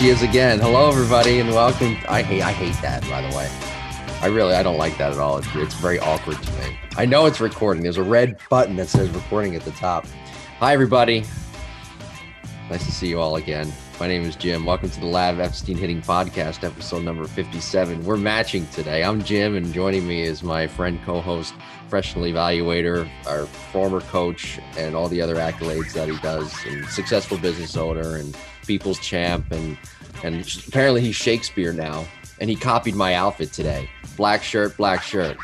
She is again. Hello, everybody, and welcome. I hate, I hate that. By the way, I really, I don't like that at all. It's, it's very awkward to me. I know it's recording. There's a red button that says recording at the top. Hi, everybody. Nice to see you all again. My name is Jim. Welcome to the Lab Epstein Hitting Podcast, episode number 57. We're matching today. I'm Jim, and joining me is my friend, co host, professional evaluator, our former coach, and all the other accolades that he does, and successful business owner, and people's champ, and and apparently he's Shakespeare now. And he copied my outfit today black shirt, black shirt.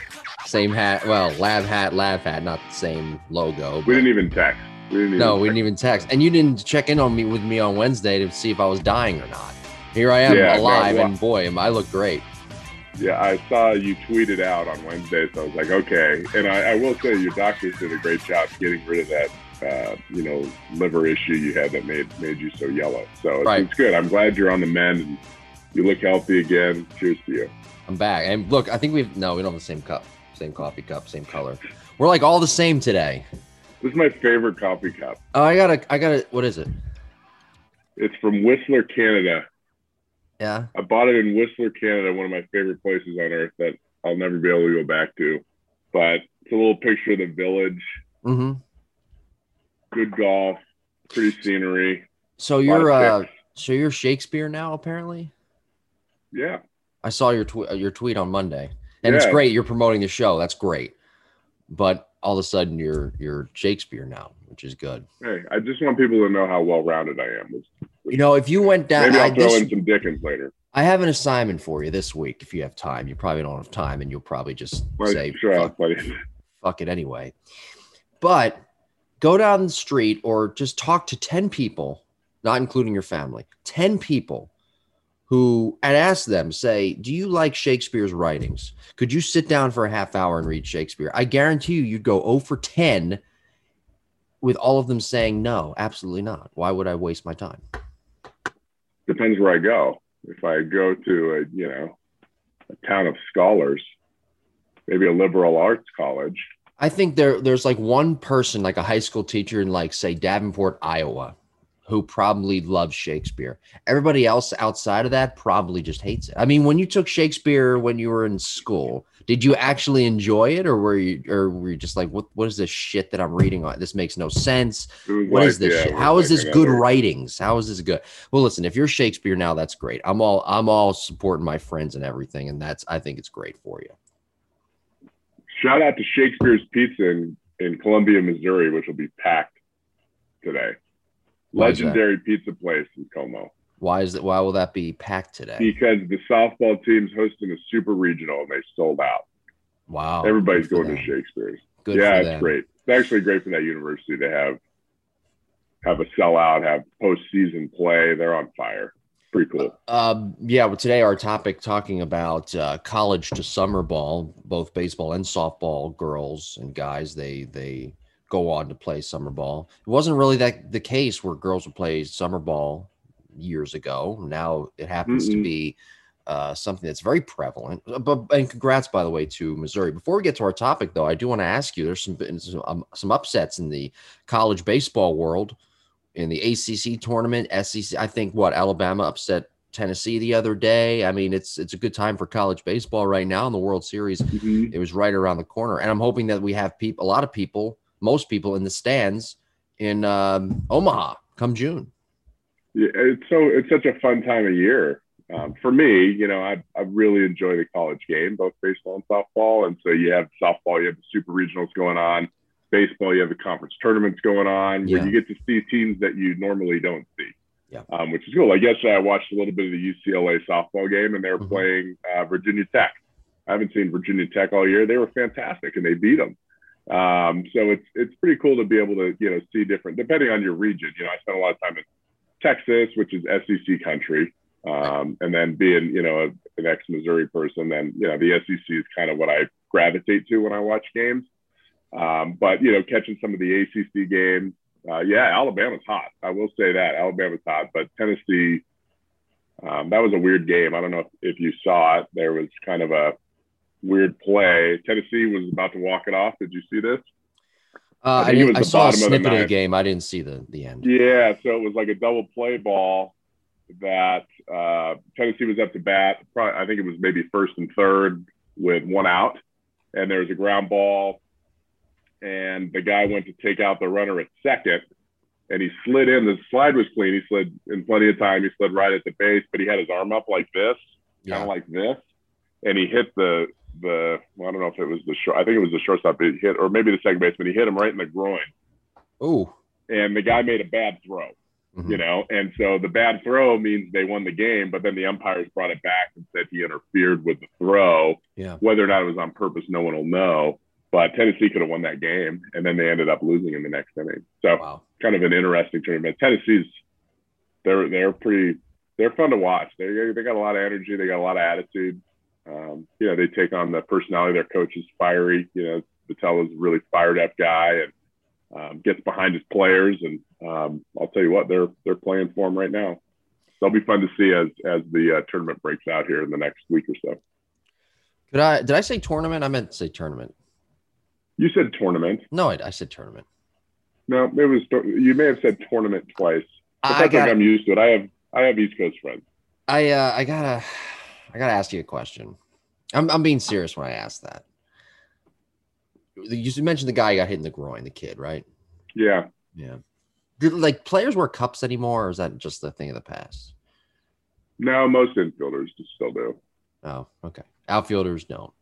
Same hat, well, lab hat, lab hat, not the same logo. We didn't even text. We didn't even No, we didn't even text. And you didn't check in on me with me on Wednesday to see if I was dying or not. Here I am Yeah, no, alive, well- and boy, am I look great. Yeah, I saw you tweeted out on Wednesday, so I was like, okay. And I, I will say, your doctors did a great job getting rid of that, uh, you know, liver issue you had that made made you so yellow. So it's, Right. it's good. I'm glad you're on the mend and you look healthy again. Cheers to you. I'm back. And look, I think we've no, we don't have the same cup, same coffee cup, same color. We're like all the same today. This is my favorite coffee cup. Oh, I gotta, I gotta. What is it? It's from Whistler, Canada. Yeah. I bought it in Whistler, Canada, one of my favorite places on earth that I'll never be able to go back to. But it's a little picture of the village, Mm-hmm. Good golf, pretty scenery. So you're, uh, so you're Shakespeare now, apparently. Yeah. I saw your tweet, your tweet on Monday, and it's great. You're promoting the show. That's great. But all of a sudden, you're you're Shakespeare now, which is good. Hey, I just want people to know how well rounded I am. You know, if you went down, Maybe I, I'll throw this- in some Dickens later. I have an assignment for you this week. If you have time, you probably don't have time, and you'll probably just Well, say sure, fuck, fuck it anyway. But go down the street or just talk to ten people, not including your family, ten people who and ask them, say, do you like Shakespeare's writings? Could you sit down for a half hour and read Shakespeare? I guarantee you, you'd go 0 for 10 with all of them saying, no, absolutely not. Why would I waste my time? Depends where I go. If I go to a you know a town of scholars, maybe a liberal arts college. I think there there's like one person, like a high school teacher in like say Davenport, Iowa, who probably loves Shakespeare. Everybody else outside of that probably just hates it. I mean, when you took Shakespeare when you were in school, did you actually enjoy it, or were you, or were you just like, what what is this shit that I'm reading on? This makes no sense. What like, is this yeah, shit? How is this good another- writings? How is this good? Well, listen, if you're Shakespeare now, that's great. I'm all I'm all supporting my friends and everything, and that's I think it's great for you. Shout out to Shakespeare's Pizza in, in Columbia, Missouri, which will be packed today. Why? Legendary pizza place in Como. Why is that? Why will that be packed today? Because the softball team's hosting a super regional and they sold out. Wow, Everybody's going to. Shakespeare's. Good yeah, it's them. great. It's actually great for that university to have have a sellout, have postseason play. They're on fire. Pretty cool. Um, yeah, well, today our topic talking about uh, college to summer ball, both baseball and softball, girls and guys. They they go on to play summer ball. It wasn't really that the case where girls would play summer ball years ago. Now it happens to Mm-mm. be uh, something that's very prevalent. Uh, But and congrats, by the way, to Missouri. Before we get to our topic, though, I do want to ask you. There's some some, um, some upsets in the college baseball world in the ACC tournament, SEC. I think what Alabama upset Tennessee the other day. I mean, it's it's a good time for college baseball right now in the World Series. Mhm. It was right around the corner, and I'm hoping that we have people, a lot of people, most people in the stands in um, Omaha come June. Yeah, it's so it's such a fun time of year. Um, for me, you know, I, I really enjoy the college game, both baseball and softball. And so you have softball, you have the super regionals going on. Baseball, you have the conference tournaments going on, Yeah. where you get to see teams that you normally don't see. Yeah. Um, which is cool. Like yesterday, I watched a little bit of the UCLA softball game, and they were Mhm. playing uh, Virginia Tech. I haven't seen Virginia Tech all year. They were fantastic, and they beat them. Um, so it's it's pretty cool to be able to you know see different depending on your region. You know, I spent a lot of time in Texas, which is SEC country, um, and then being you know a, an ex Missouri person, then you know the SEC is kind of what I gravitate to when I watch games. Um, but you know, catching some of the ACC games, uh, yeah, Alabama's hot. I will say that Alabama's hot, but Tennessee, um, that was a weird game. I don't know if, if you saw it. There was kind of a weird play. Tennessee was about to walk it off. Did you see this? Uh, I I, think it didn't, was I saw a bottom of the snippet of the game. I didn't see the the end. Yeah, so it was like a double play ball, that uh, Tennessee was up to bat. Probably, I think it was maybe first and third with one out, and there was a ground ball, and the guy went to take out the runner at second, and he slid in. The slide was clean. He slid in plenty of time. He slid right at the base, but he had his arm up like this, Yeah. kind of like this, and he hit the the. Well, I don't know if it was the short. I think it was the shortstop. He hit, or maybe the second baseman. He hit him right in the groin, Ooh. and the guy made a bad throw. Mhm. You know, and so the bad throw means they won the game, but then the umpires brought it back and said he interfered with the throw. Yeah. Whether or not it was on purpose, no one will know. But Tennessee could have won that game, and then they ended up losing in the next inning. So Wow. kind of an interesting tournament. Tennessee's they're they're pretty they're fun to watch. They they got a lot of energy. They got a lot of attitude. Um, you know, they take on the personality. Their coach is fiery. You know, Vitello's a really fired up guy and um, gets behind his players. And um, I'll tell you what, they're they're playing for him right now. So it'll be fun to see as as the uh, tournament breaks out here in the next week or so. Could I? Did I say tournament? I meant to say tournament. You said tournament. No, I, I said tournament. No, it was you may have said tournament twice. But I that's like. I'm used to it. I have I have East Coast friends. I uh, I gotta. I gotta ask you a question. I'm I'm being serious when I ask that. You mentioned the guy who got hit in the groin, the kid, right? Yeah. Yeah. Did like players wear cups anymore, or is that just a thing of the past? No, most infielders just still do. Oh, okay. Outfielders don't.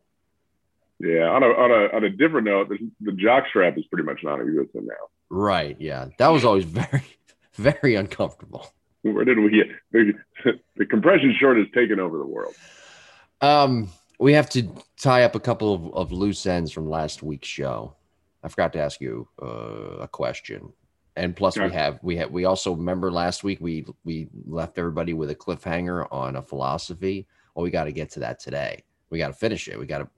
Yeah. On a on a on a different note, the, the jock strap is pretty much non-existent now. Right. Yeah. That was always very, very uncomfortable. Where did we get the, the compression short has taken over the world? Um, we have to tie up a couple of, of loose ends from last week's show. I forgot to ask you uh, a question, and plus we have we have we also remember last week we we left everybody with a cliffhanger on a philosophy. Well, we got to get to that today. We got to finish it. We got to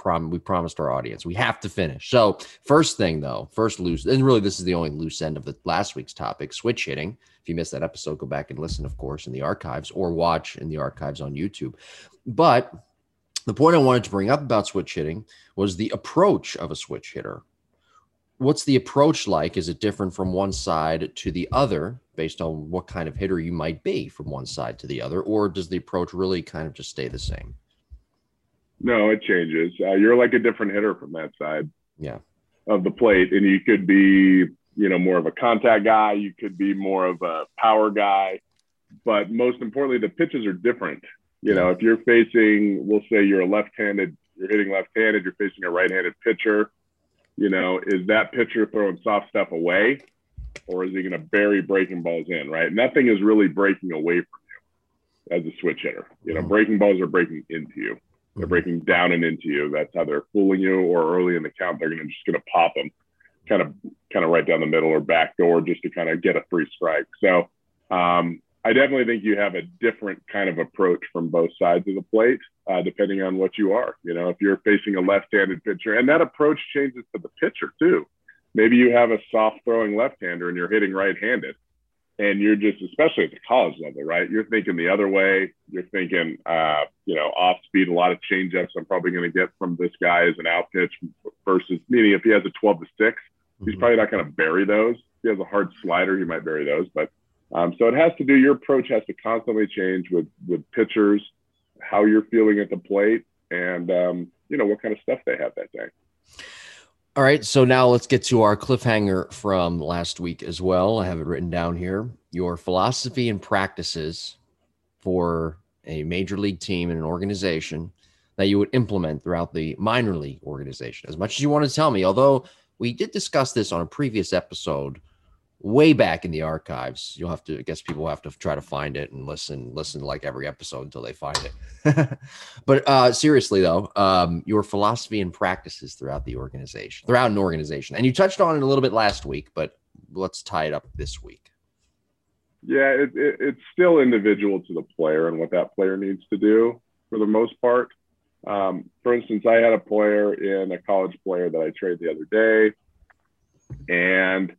prom. We promised our audience we have to finish. So first thing though, first loose, and really this is the only loose end of the last week's topic: switch hitting. If you missed that episode, go back and listen, of course, in the archives or watch in the archives on YouTube. But the point I wanted to bring up about switch hitting was the approach of a switch hitter. What's the approach like? Is it different from one side to the other based on what kind of hitter you might be from one side to the other? Or does the approach really kind of just stay the same? No, it changes. Uh, you're like a different hitter from that side Yeah. of the plate, and you could be, you know, more of a contact guy. You could be more of a power guy, but most importantly, the pitches are different. You know, if you're facing, we'll say you're a left-handed, you're hitting left-handed, you're facing a right-handed pitcher. You know, is that pitcher throwing soft stuff away, or is he going to bury breaking balls in? Right, nothing is really breaking away from you as a switch hitter. You know, Mhm. breaking balls are breaking into you. They're breaking down and into you. That's how they're fooling you. Or early in the count, they're gonna just gonna pop them, kind of kind of right down the middle or back door, just to kind of get a free strike. So um, I definitely think you have a different kind of approach from both sides of the plate, uh, depending on what you are. You know, if you're facing a left-handed pitcher, and that approach changes to the pitcher too. Maybe you have a soft throwing left-hander and you're hitting right-handed and you're just especially at the college level right? You're thinking the other way. You're thinking uh, you know off speed a lot of change ups i'm probably going to get from this guy as an out pitch versus meaning if he has a 12 to 6 he's Mhm. probably not going to bury those. If he has a hard slider he might bury those but um, so it has to do your approach has to constantly change with with pitchers how you're feeling at the plate and um, you know what kind of stuff they have that day All right, so now let's get to our cliffhanger from last week as well. I have it written down here. Your philosophy and practices for a major league team and an organization that you would implement throughout the minor league organization. As much as you want to tell me, although we did discuss this on a previous episode way back in the archives. You'll have to I guess people have to try to find it and listen listen to like every episode until they find it. but uh seriously though, um your philosophy and practices throughout the organization, throughout an organization. And you touched on it a little bit last week, but let's tie it up this week. Yeah, it, it, it's still individual to the player and what that player needs to do for the most part. Um, for instance, I had a player in a college player that I traded the other day, and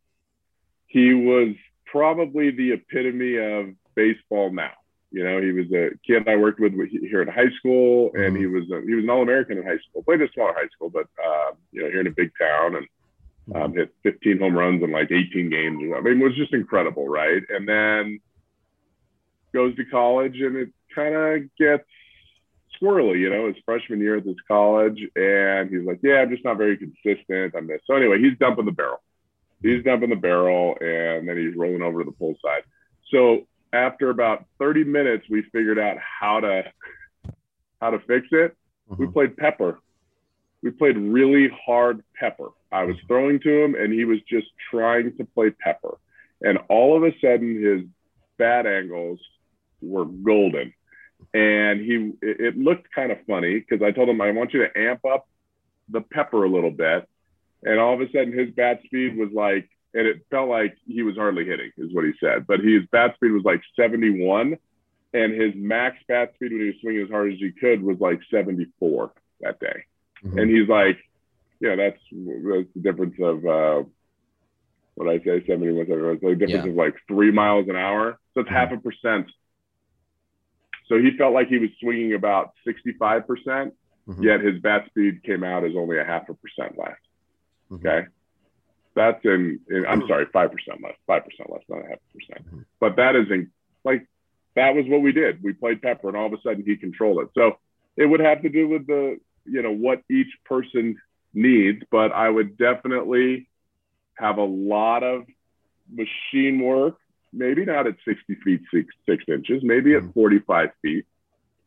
he was probably the epitome of baseball now. You know, he was a kid I worked with here in high school, and he was a, he was an All American in high school. Played in a smaller high school, but uh, you know, here in a big town, and um, hit 15 home runs in like 18 games. I mean, it was just incredible, right? And then goes to college and it kind of gets squirrely, you know, his freshman year at this college. And he's like, yeah, I'm just not very consistent. I'm this. So anyway, he's dumping the barrel. He's dumping the barrel and then he's rolling over to the pull side. So after about 30 minutes, we figured out how to how to fix it. Mm-hmm. We played pepper. We played really hard pepper. I was throwing to him and he was just trying to play pepper. And all of a sudden his bat angles were golden and he it looked kind of funny because I told him I want you to amp up the pepper a little bit, and all of a sudden his bat speed was like, and it felt like he was hardly hitting, is what he said, but his bat speed was like 71, and his max bat speed when he was swinging as hard as he could was like 74 that day, mm-hmm. and he's like, yeah, that's that's the difference of. uh what I say, 71, 71. So the difference yeah. of like three miles an hour. So it's mm-hmm. half a percent so he felt like he was swinging about 65%, percent mm hmm yet his bat speed came out as only a half a percent less. Mm-hmm. Okay. That's in, in, I'm sorry, 5% less, 5% less, not a half percent. Mm-hmm. But that is in, like, that was what we did. We played Pepper and all of a sudden he controlled it. So it would have to do with the, you know, what each person needs, but I would definitely have a lot of machine work maybe not at 60 feet, six, six inches, maybe at mm-hmm. 45 feet,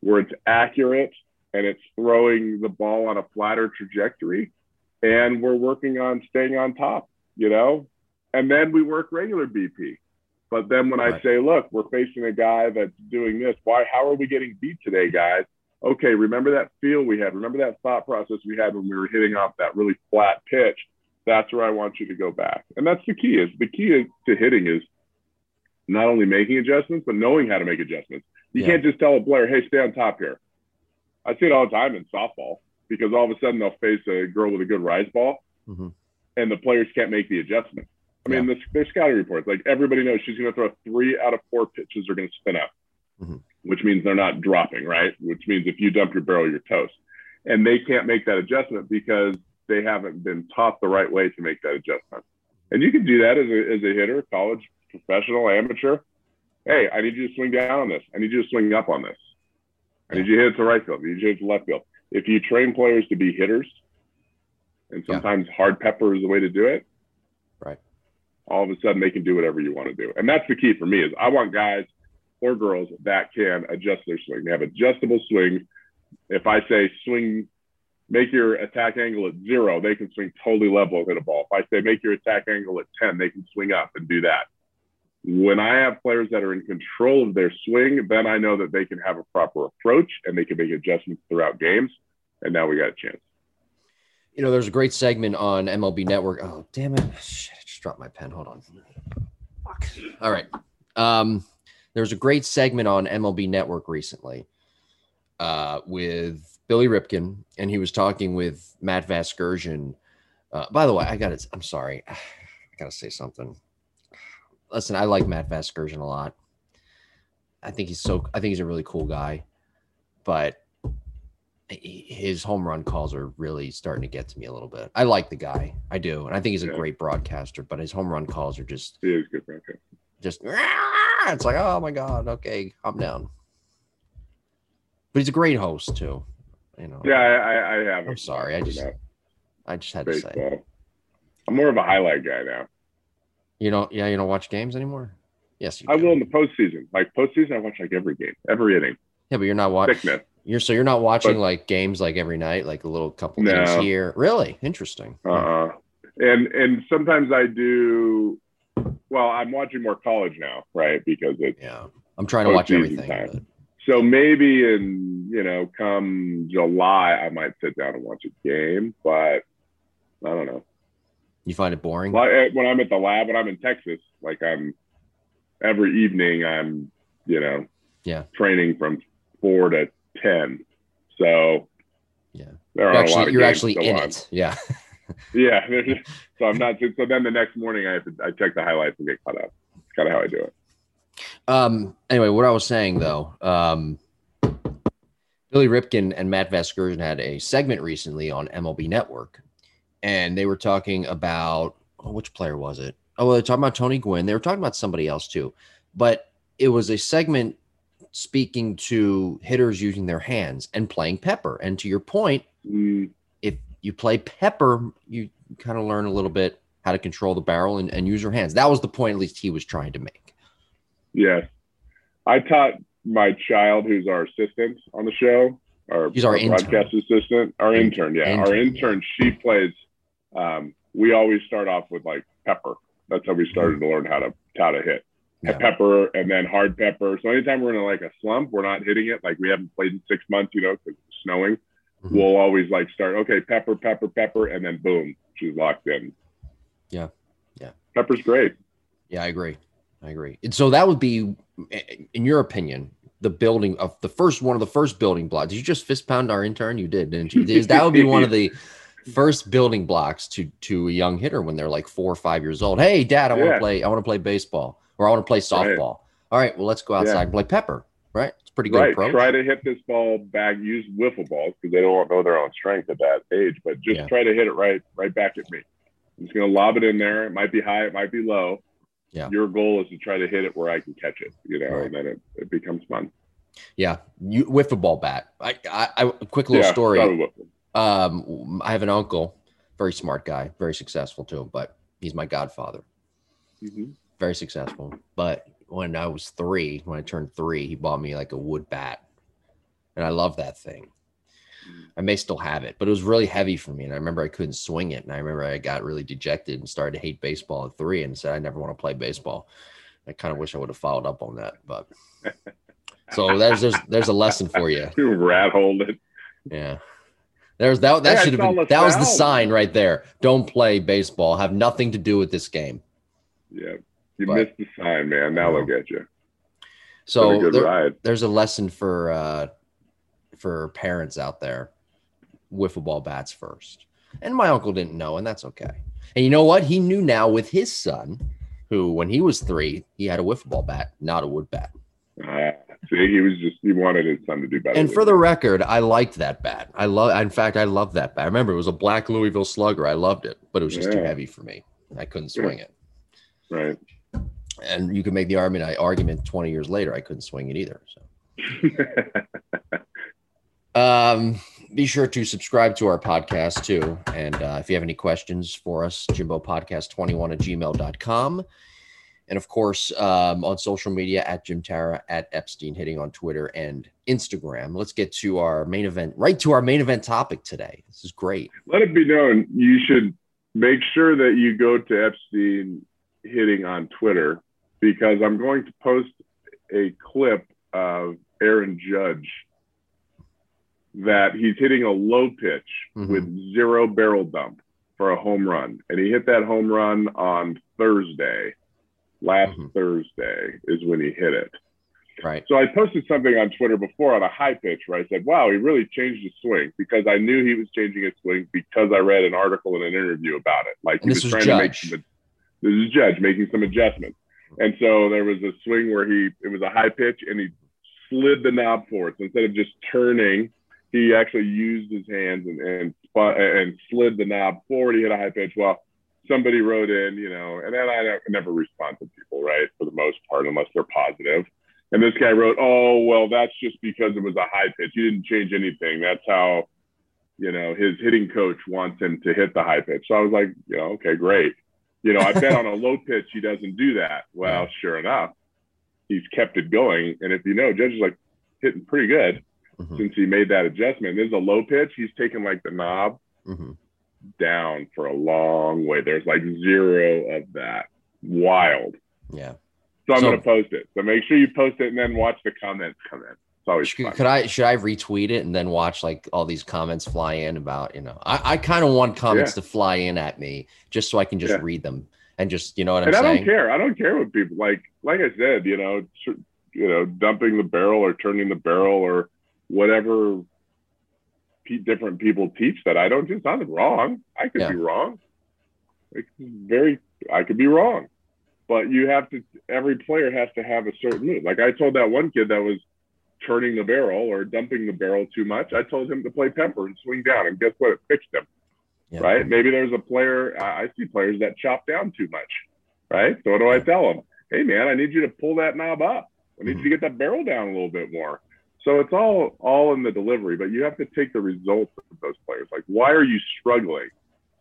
where it's accurate and it's throwing the ball on a flatter trajectory. And we're working on staying on top, you know? And then we work regular BP. But then when right. I say, look, we're facing a guy that's doing this, why, how are we getting beat today, guys? Okay, remember that feel we had, remember that thought process we had when we were hitting off that really flat pitch. That's where I want you to go back. And that's the key is the key to hitting is not only making adjustments, but knowing how to make adjustments. You yeah. can't just tell a player, hey, stay on top here. I see it all the time in softball because all of a sudden they'll face a girl with a good rise ball mm-hmm. and the players can't make the adjustment. I mean, yeah. the, there's scouting reports. Like everybody knows she's going to throw three out of four pitches are going to spin out, mm-hmm. which means they're not dropping, right? Which means if you dump your barrel, you're toast. And they can't make that adjustment because they haven't been taught the right way to make that adjustment. And you can do that as a, as a hitter, college professional, amateur, hey, I need you to swing down on this. I need you to swing up on this. I need you to hit it to right field. I need you to hit it to left field. If you train players to be hitters, and sometimes yeah. hard pepper is the way to do it, right? All of a sudden they can do whatever you want to do, and that's the key for me. Is I want guys or girls that can adjust their swing. They have adjustable swings. If I say swing, make your attack angle at zero, they can swing totally level and hit a ball. If I say make your attack angle at ten, they can swing up and do that. When I have players that are in control of their swing, then I know that they can have a proper approach and they can make adjustments throughout games. And now we got a chance. You know, there's a great segment on MLB Network. Oh, damn it. Shit, I just dropped my pen. Hold on. Fuck. All right. Um, there's a great segment on MLB Network recently uh, with Billy Ripken, and he was talking with Matt Vasgersian. Uh, by the way, I got it. I'm sorry. I got to say something listen, I like Matt Vasgersian a lot. I think he's so. I think he's a really cool guy, but his home run calls are really starting to get to me a little bit. I like the guy, I do, and I think he's a yeah. great broadcaster. But his home run calls are just he is good broadcaster. Just ah! it's like, oh my god, okay, I'm down. But he's a great host too. You know. Yeah, I, I have. I'm sorry. I just, I just had baseball. to say. I'm more of a highlight guy now. You don't, yeah, you don't watch games anymore. Yes, I will in the postseason. Like postseason, I watch like every game, every inning. Yeah, but you're not watching. You're so you're not watching but, like games like every night, like a little couple no. games here. Really interesting. Uh, uh and and sometimes I do. Well, I'm watching more college now, right? Because it's yeah. I'm trying to watch everything. But... So maybe in you know, come July, I might sit down and watch a game, but I don't know. You find it boring? Well, eh, when I'm at the lab, when I'm in Texas, like I'm every evening, I'm you know, yeah, training from four to ten. So yeah, there are actually, you're actually in on. it. Yeah. yeah. So I'm not. So then the next morning, I have to I check the highlights and get caught up. It's kind of how I do it. Um. Anyway, what I was saying though, um, Billy Ripken and Matt Vasgersian had a segment recently on MLB Network and they were talking about oh, which player was it? Oh, well, they're talking about Tony Gwynn. They were talking about somebody else too, but it was a segment speaking to hitters using their hands and playing pepper. And to your point, Mm, if you play pepper, you kind of learn a little bit how to control the barrel and, and use your hands. That was the point, at least he was trying to make. yes. I taught my child, who's our assistant on the show, our, He's our intern. broadcast assistant, our intern. Yeah, our Intern, intern. She plays. Um, we always start off with like pepper. That's how we started to learn how to how to hit. Yeah. Pepper and then hard pepper. So anytime we're in like a slump, we're not hitting it. Like we haven't played in six months, you know, because it's snowing. Mhm. We'll always like start. Okay, pepper, pepper, pepper, and then boom, she's locked in. Yeah. Yeah. Pepper's great. Yeah, I agree. I agree. And so that would be, in your opinion, the building of the first one of the first building blocks. Did you just fist pound our intern? You did, didn't you? That would be one of the first building blocks to to a young hitter when they're like four or five years old. Hey, Dad, I want to play. I want to play baseball, or I want to play softball. All right, well, let's go outside Yeah. and play pepper. Right? It's pretty good right. approach. Try to hit this ball back. Use wiffle balls because they don't know their own strength at that age. But just Yeah. try to hit it right, right back at me. I'm just gonna lob it in there. It might be high. It might be low. Yeah. Your goal is to try to hit it where I can catch it. You know, Right. and then it, it becomes fun. Yeah, you wiffle ball bat. I, I, I a quick little yeah. story. Start with wiffle. Um, I have an uncle, very smart guy, very successful too, but he's my godfather. Mhm. very successful. But when I was three, when I turned three, he bought me like a wood bat. And I love that thing. I may still have it, but it was really heavy for me. And I remember I couldn't swing it. And I remember I got really dejected and started to hate baseball at three and said, I never want to play baseball. I kind of wish I would have followed up on that. But so there's there's there's a lesson for you. You rat holed it. Yeah. There's that that Yeah, should have been that was the sign right there. Don't play baseball. Have nothing to do with this game. Yeah. You But- missed the sign, man. Now look at you. A So good there- there's a lesson for uh for parents out there wiffle ball bats first and my uncle didn't know and that's okay and you know what he knew now with his son who when he was three he had a wiffle ball bat not a wood bat Uh, see, he was just he wanted his son to do better. and for him. the record i liked that bat i love in fact i loved that bat i remember it was a black louisville slugger i loved it but it was just too heavy for me i couldn't swing it right. and you can make the argument I argument 20 years later i couldn't swing it either so Um, be sure to subscribe to our podcast too. And uh, if you have any questions for us, Jimbo Podcast 21 at gmail.com. And of course, um, on social media at Jim Tara, at Epstein Hitting on Twitter and Instagram. Let's get to our main event, right to our main event topic today. This is great. Let it be known you should make sure that you go to Epstein hitting on Twitter because I'm going to post a clip of Aaron Judge that he's hitting a low pitch Mhm. with zero barrel dump for a home run. And he hit that home run on Thursday. Last Mhm. Thursday is when he hit it. Right. So I posted something on Twitter before on a high pitch where I said, wow, he really changed his swing because I knew he was changing his swing because I read an article and an interview about it. Like And he was was trying to make some, this is Judge making some adjustments. And so there was a swing where he, it was a high pitch and he slid the knob forward. So instead of just turning, he actually used his hands and, and, and slid the knob forward. He hit a high pitch. Well, somebody wrote in, you know, and then I never, never respond to people, right? For the most part, unless they're positive. And this guy wrote, "Oh, well, that's just because it was a high pitch. He didn't change anything. That's how, you know, his hitting coach wants him to hit the high pitch." So I was like, you know, okay, great. You know, I bet on a low pitch he doesn't do that. Well, sure enough, he's kept it going. And if you know, Judge is like hitting pretty good Mhm. since he made that adjustment. This is a low pitch. He's taken like the knob Mhm. Down for a long way. There's like zero of that. Wild. Yeah. So I'm So- to post it. So make sure you post it and then watch the comments come in. It's always Should, could I should I retweet it and then watch like all these comments fly in about you know I, I kind of want comments to fly in at me just so I can just Yeah. read them and just you know what I'm and I don't care. I don't care what people like. Like I said, you know, you know, dumping the barrel or turning the barrel or whatever pe- different people teach that. I don't. It's not wrong. I could Yeah. be wrong. It's very. I could be wrong, but you have to. Every player has to have a certain move. Like I told that one kid that was turning the barrel or dumping the barrel too much. I told him to play pepper and swing down, and guess what? It fixed him Yeah. right? Maybe there's a player, I I see players that chop down too much, right? So what do I tell them? Hey, man, I need you to pull that knob up. I need you mm-hmm. to get that barrel down a little bit more. So it's all all in the delivery, but you have to take the results of those players. Like, why are you struggling?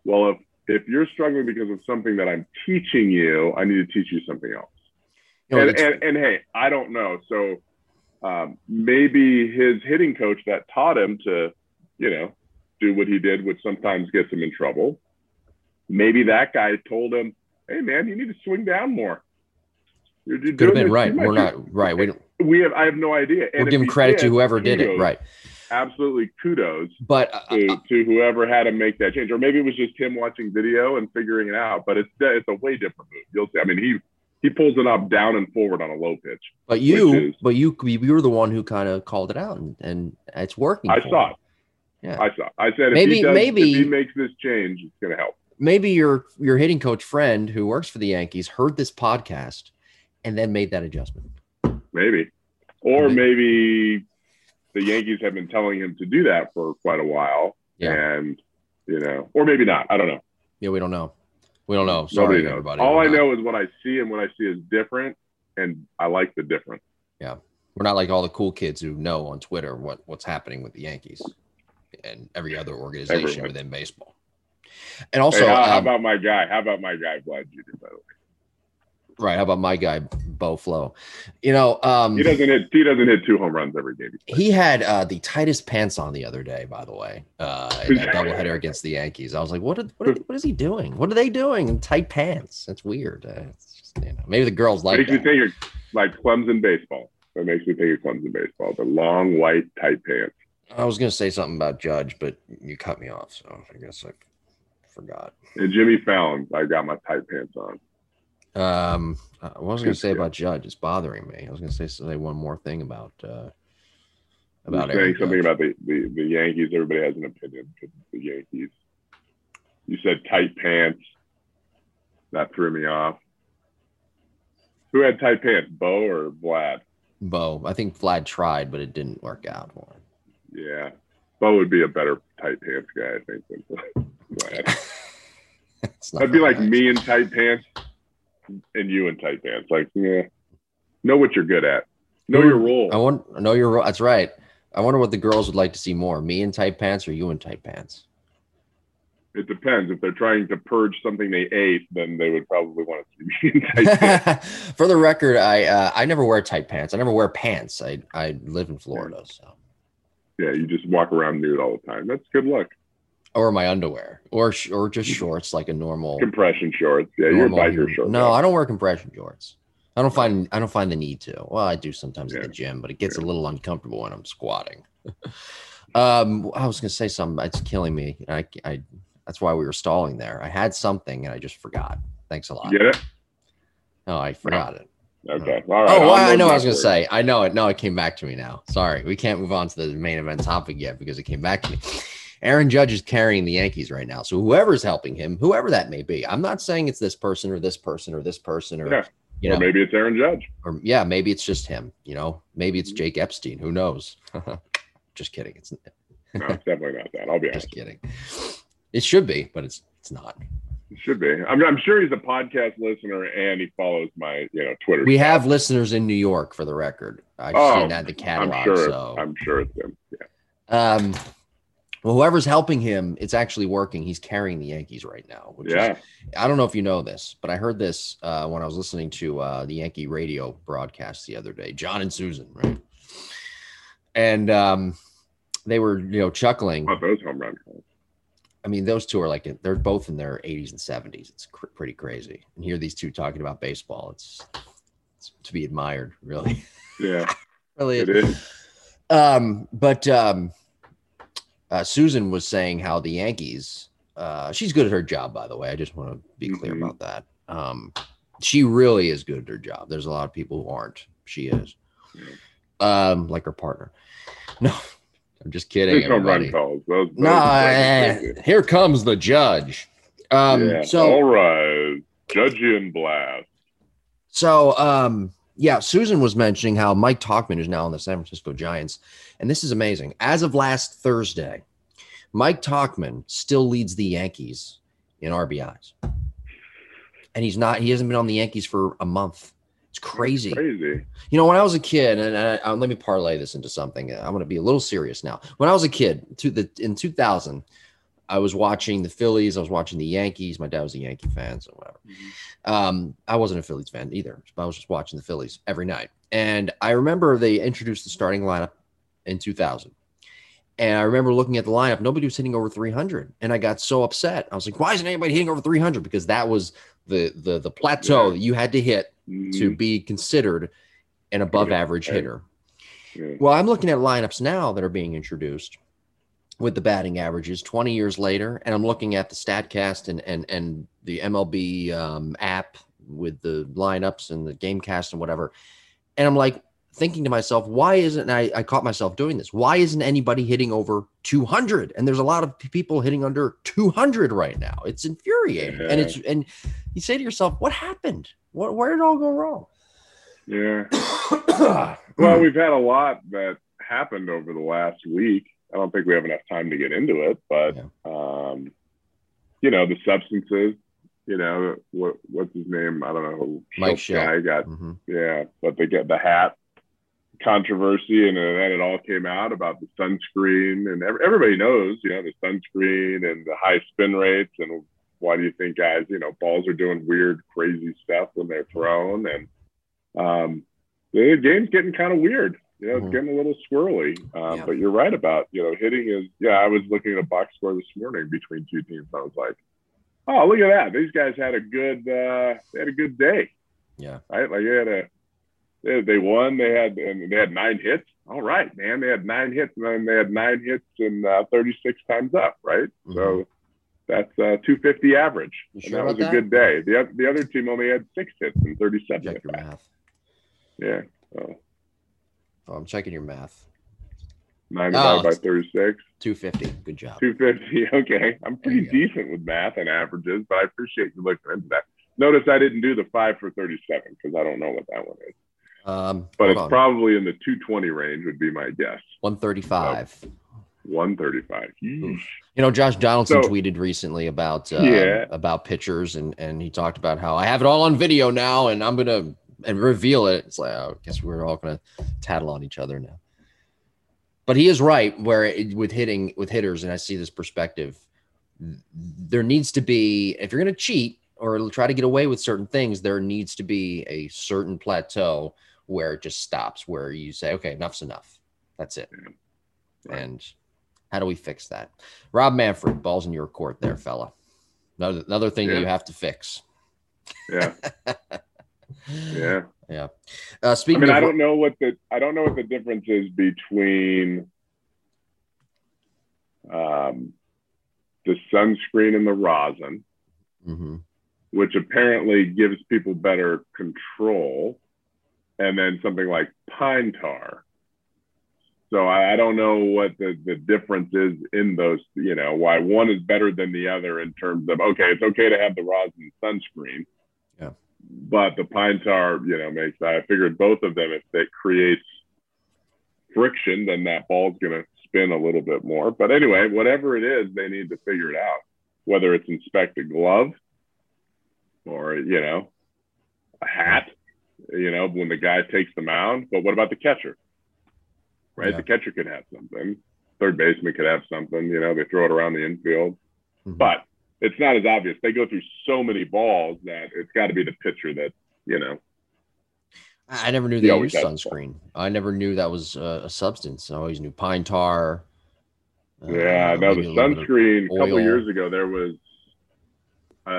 Well, if if you're struggling because of something that I'm teaching you, I need to teach you something else. You know, and, and, and, hey, I don't know. So um, maybe his hitting coach that taught him to, you know, do what he did, which sometimes gets him in trouble. Maybe that guy told him, "Hey, man, you need to swing down more." You're, you're Could have been right. We're not right. We don't. We have. I have no idea. And we're giving credit did, to whoever did it. Right. Absolutely, kudos. But uh, to, uh, to whoever had to make that change, or maybe it was just him watching video and figuring it out. But it's it's a way different move. You'll see. I mean, he he pulls it up down and forward on a low pitch. But you, is, but you, you were the one who kind of called it out, and, and it's working. I saw it. Yeah, I saw. It. I said maybe, does, maybe if he makes this change, it's going to help. Maybe your your hitting coach friend who works for the Yankees heard this podcast and then made that adjustment. Maybe, or maybe the Yankees have been telling him to do that for quite a while, yeah. and you know, or maybe not. I don't know. Yeah, we don't know. We don't know. Sorry, Nobody knows. everybody. All I know is what I see, and what I see is different, and I like the different. Yeah, we're not like all the cool kids who know on Twitter what what's happening with the Yankees and every other organization Everyone. within baseball. And also, hey, how, um, how, about my guy? How about my guy, Vlad Jr. By the way. Right. How about my guy, Bo Flo? You know, um, he doesn't hit. He doesn't hit two home runs every game. He had uh, the tightest pants on the other day. By the way, uh, in that doubleheader against the Yankees. I was like, what? Are, what, are, what is he doing? What are they doing in tight pants? That's weird. Uh, just, you know, maybe the girls like. Makes that. me think you're like Clemson baseball. That makes me think of Clemson baseball. The long white tight pants. I was going to say something about Judge, but you cut me off, so I guess I forgot. And Jimmy Fallon, I got my tight pants on. Um, what was I going to say about Judge? It's bothering me. I was going to say say one more thing about uh, about saying something about the, the the Yankees. Everybody has an opinion the Yankees. You said tight pants. That threw me off. Who had tight pants, Bo or Vlad? Bo. I think Vlad tried, but it didn't work out for him. Yeah, Bo would be a better tight pants guy, I think, than Vlad. That'd be like nice. me in tight pants and you in tight pants. Like, yeah, know what you're good at. Know your role. I want know your role. That's right. I wonder what the girls would like to see more: me in tight pants or you in tight pants. It depends. If they're trying to purge something they ate, then they would probably want to see me in tight pants. For the record, I uh, I never wear tight pants. I never wear pants. I I live in Florida, so. Yeah, you just walk around nude all the time. That's good luck or my underwear, or or just mm-hmm. shorts like a normal compression shorts. Yeah, you're biker shorts. No, I don't wear compression shorts. I don't find I don't find the need to. Well, I do sometimes yeah. at the gym, but it gets yeah. a little uncomfortable when I'm squatting. um, I was gonna say something. It's killing me. I, I that's why we were stalling there. I had something and I just forgot. Thanks a lot. Get it? No, I forgot no. it. Okay. All right. Oh, well, I know. what I was gonna say. I know it. No, it came back to me now. Sorry, we can't move on to the main event topic yet because it came back to me. Aaron Judge is carrying the Yankees right now. So whoever's helping him, whoever that may be, I'm not saying it's this person or this person or this person or yeah. you know, or maybe it's Aaron Judge. Or yeah, maybe it's just him. You know, maybe it's Jake Epstein. Who knows? just kidding. It's, no, it's definitely not that. I'll be just kidding. It should be, but it's it's not. It should be. I'm, I'm sure he's a podcast listener and he follows my you know Twitter. We have listeners in New York for the record. I've oh, seen that in the catalog. I'm sure. So. I'm sure it's him. Yeah. Um, well, whoever's helping him, it's actually working. He's carrying the Yankees right now. yeah. Is, I don't know if you know this, but I heard this uh, when I was listening to uh, the Yankee radio broadcast the other day. John and Suzyn, right? And um, they were, you know, chuckling. About those home run calls. I mean, those two are like they're both in their 80s and 70s. It's cr- pretty crazy. And hear these two talking about baseball. It's, it's to be admired, really. Yeah, really. It is. Um, but um, uh, Suzyn was saying how the Yankees, uh, she's good at her job, by the way. I just want to be clear mm-hmm. about that. Um, she really is good at her job. There's a lot of people who aren't. She is, um, like her partner. No, I'm just kidding. Everybody. Calls. Those, those no, uh, here comes the judge. Um, yeah. So all right, judge in blast. So, um, yeah, Suzyn was mentioning how Mike Tauchman is now on the San Francisco Giants, and this is amazing. As of last Thursday, Mike Tauchman still leads the Yankees in RBIs, and he's not. He hasn't been on the Yankees for a month. It's crazy. Crazy. You know, when I was a kid, and I, I, uh, let me parlay this into something. I'm going to be a little serious now. When I was a kid, to the in 2000, I was watching the Phillies. I was watching the Yankees. My dad was a Yankee fan, so whatever. Mm-hmm. Um, I wasn't a Phillies fan either, but I was just watching the Phillies every night. And I remember they introduced the starting lineup in 2000. And I remember looking at the lineup, nobody was hitting over 300. And I got so upset. I was like, why isn't anybody hitting over 300? Because that was the the the plateau Yeah. that you had to hit to Mhm. be considered an above average hitter. Yeah. Well, I'm looking at lineups now that are being introduced with the batting averages 20 years later, and I'm looking at the Statcast and and and the MLB um, app with the lineups and the GameCast and whatever, and I'm like thinking to myself, why isn't I, I caught myself doing this? Why isn't anybody hitting over 200? And there's a lot of people hitting under 200 right now. It's infuriating, and it's and you say to yourself, what happened? What where did it all go wrong? Yeah. Well, we've had a lot that happened over the last week. I don't think we have enough time to get into it, but um, you know, the substances. You know, what what's his name? I don't know. Mike guy got Mhm. yeah, but they get the hat controversy, and then it all came out about the sunscreen, and everybody knows, you know, the sunscreen and the high spin rates, and why do you think guys, you know, balls are doing weird, crazy stuff when they're thrown, and um, the game's getting kind of weird. You know, it's Mhm. getting a little squirrely. Um, Yeah. But you're right about, you know, hitting is, yeah, I was looking at a box score this morning between two teams. I was like, oh, look at that. These guys had a good, uh, they had a good day Yeah. right? Like they had a they, they won. They had and they had nine hits. All right, man. They had nine hits, and then they had nine hits and uh, 36 times up, right? So that's uh, 250 average. Sure that was about a that? good day. The the other team only had six hits and 37 Check your math. Yeah. So Oh, I'm checking your math. nine Oh, by 36, 250. Good job. 250. Okay, I'm pretty decent with math and averages, but I appreciate you looking into that. Notice I didn't do the five for 37 because I don't know what that one is. Um, But it's on. probably in the 220 range would be my guess. 135. 135. Yeesh. You know, Josh Donaldson So- tweeted recently about uh, Yeah. about pitchers, and and he talked about how I have it all on video now, and I'm gonna and reveal it. It's like, oh, I guess we're all gonna tattle on each other now. But he is right where it, with hitting with hitters, and I see this perspective. There needs to be if you're gonna cheat or try to get away with certain things, there needs to be a certain plateau where it just stops, where you say, okay, enough's enough. That's it. Right. And how do we fix that? Rob Manfred, balls in your court there, fella. Another, another thing that you have to fix. Yeah. Yeah. Yeah. Uh, I mean, I don't know what the I don't know what the difference is between um, the sunscreen and the rosin, Mhm. which apparently gives people better control, and then something like pine tar. So I, I don't know what the, the difference is in those, you know, why one is better than the other in terms of okay, it's okay to have the rosin sunscreen. Yeah. But the pine tar, you know, makes I figured both of them, if it creates friction, then that ball's gonna spin a little bit more. But anyway, whatever it is, they need to figure it out. Whether it's inspect a glove or, you know, a hat, you know, when the guy takes the mound. But what about the catcher? Right? Yeah. The catcher could have something. Third baseman could have something, you know, they throw it around the infield. Mhm. But it's not as obvious. They go through so many balls that it's got to be the pitcher that, you know, I never knew He they used sunscreen. I never knew that was a substance. I always knew pine tar. uh, Yeah, no, the maybe a little bit of- sunscreen. A couple years ago, there was. Uh,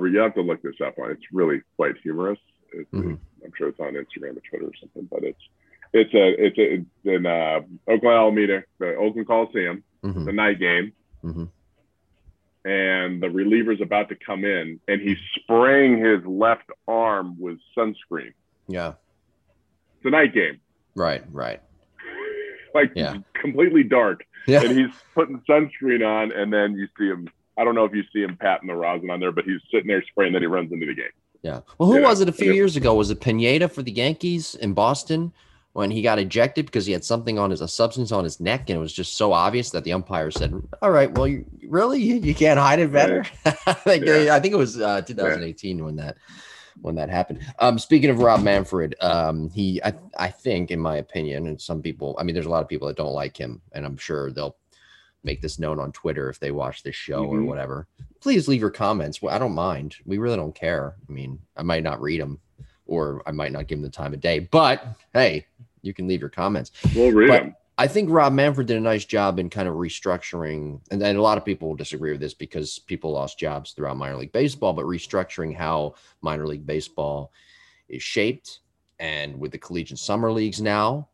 uh, you have to look this up on. It's really quite humorous. It's, Mhm. I'm sure it's on Instagram or Twitter or something, but it's it's a it's, a, it's in uh, Oakland Alameda, the Oakland Coliseum, Mhm, the night game, mhm. And the reliever's about to come in, and he's spraying his left arm with sunscreen. Yeah. It's a night game, Right. Right. like Yeah. completely dark. Yeah. and he's putting sunscreen on, and then you see him. I don't know if you see him patting the rosin on there, but he's sitting there spraying. Then he runs into the game. Yeah. Well, who Yeah, was it a few it- years ago? Was it Pineda for the Yankees in Boston when he got ejected because he had something on his a substance on his neck and it was just so obvious that the umpire said, "All right, well, you, really, you, you can't hide it better." I think Yeah. I think it was uh, 2018 when that when that happened. Um, speaking of Rob Manfred, um, he, I, I think, in my opinion, and some people, I mean, there's a lot of people that don't like him, and I'm sure they'll make this known on Twitter if they watch this show mm-hmm. or whatever. Please leave your comments. Well, I don't mind. We really don't care. I mean, I might not read them, or I might not give them the time of day, but hey, you can leave your comments. We'll read but, them. I think Rob Manfred did a nice job in kind of restructuring, and, and a lot of people will disagree with this because people lost jobs throughout minor league baseball, but restructuring how minor league baseball is shaped. And with the collegiate summer leagues now,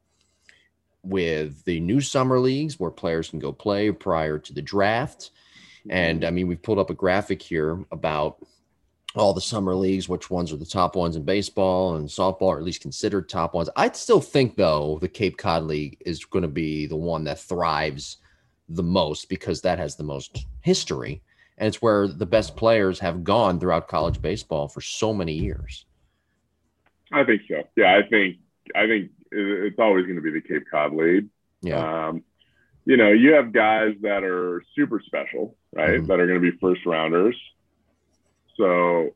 with the new summer leagues where players can go play prior to the draft. Mm-hmm. And I mean, we've pulled up a graphic here about all the summer leagues, which ones are the top ones in baseball and softball, or at least considered top ones. I'd still think, though, the Cape Cod League is going to be the one that thrives the most because that has the most history. And it's where the best players have gone throughout college baseball for so many years. I think so. Yeah, I think I think it's always going to be the Cape Cod League. Yeah. Um, you know, you have guys that are super special, right? Mm-hmm. That are going to be first rounders. So,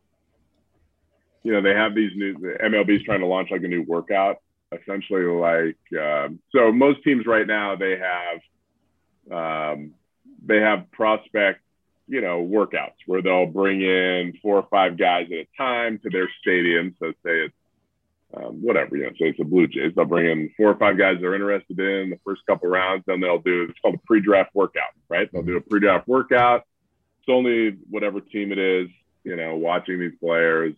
you know, they have these new MLB is trying to launch like a new workout, essentially like um, so. Most teams right now they have um, they have prospect, you know, workouts where they'll bring in four or five guys at a time to their stadium. So say it's um, whatever, you know, say it's the Blue Jays. They'll bring in four or five guys they're interested in the first couple rounds. Then they'll do it's called a pre-draft workout, right? They'll do a pre-draft workout. It's only whatever team it is you know, watching these players,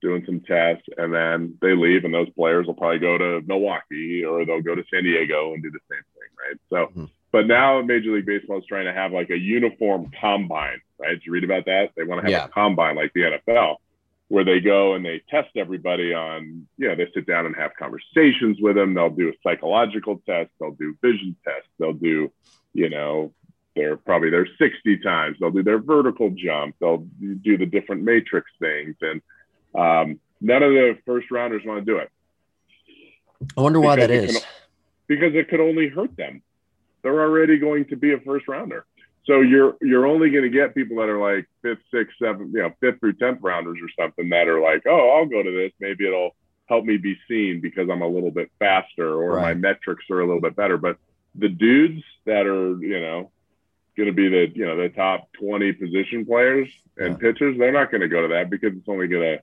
doing some tests, and then they leave, and those players will probably go to Milwaukee or they'll go to San Diego and do the same thing, right? So, mm-hmm. but now Major League Baseball is trying to have like a uniform combine, right? Did you read about that? They want to have yeah. a combine like the NFL where they go and they test everybody on, you know, they sit down and have conversations with them. They'll do a psychological test, they'll do vision tests, they'll do, you know, they're probably there 60 times. They'll do their vertical jump. They'll do the different matrix things. And um, none of the first rounders want to do it. I wonder why that is. Can, because it could only hurt them. They're already going to be a first rounder. So you're you're only going to get people that are like fifth, sixth, seventh, you know, fifth through tenth rounders or something that are like, oh, I'll go to this. Maybe it'll help me be seen because I'm a little bit faster or right. my metrics are a little bit better. But the dudes that are, you know, going to be the you know the top 20 position players and yeah. pitchers they're not going to go to that because it's only going to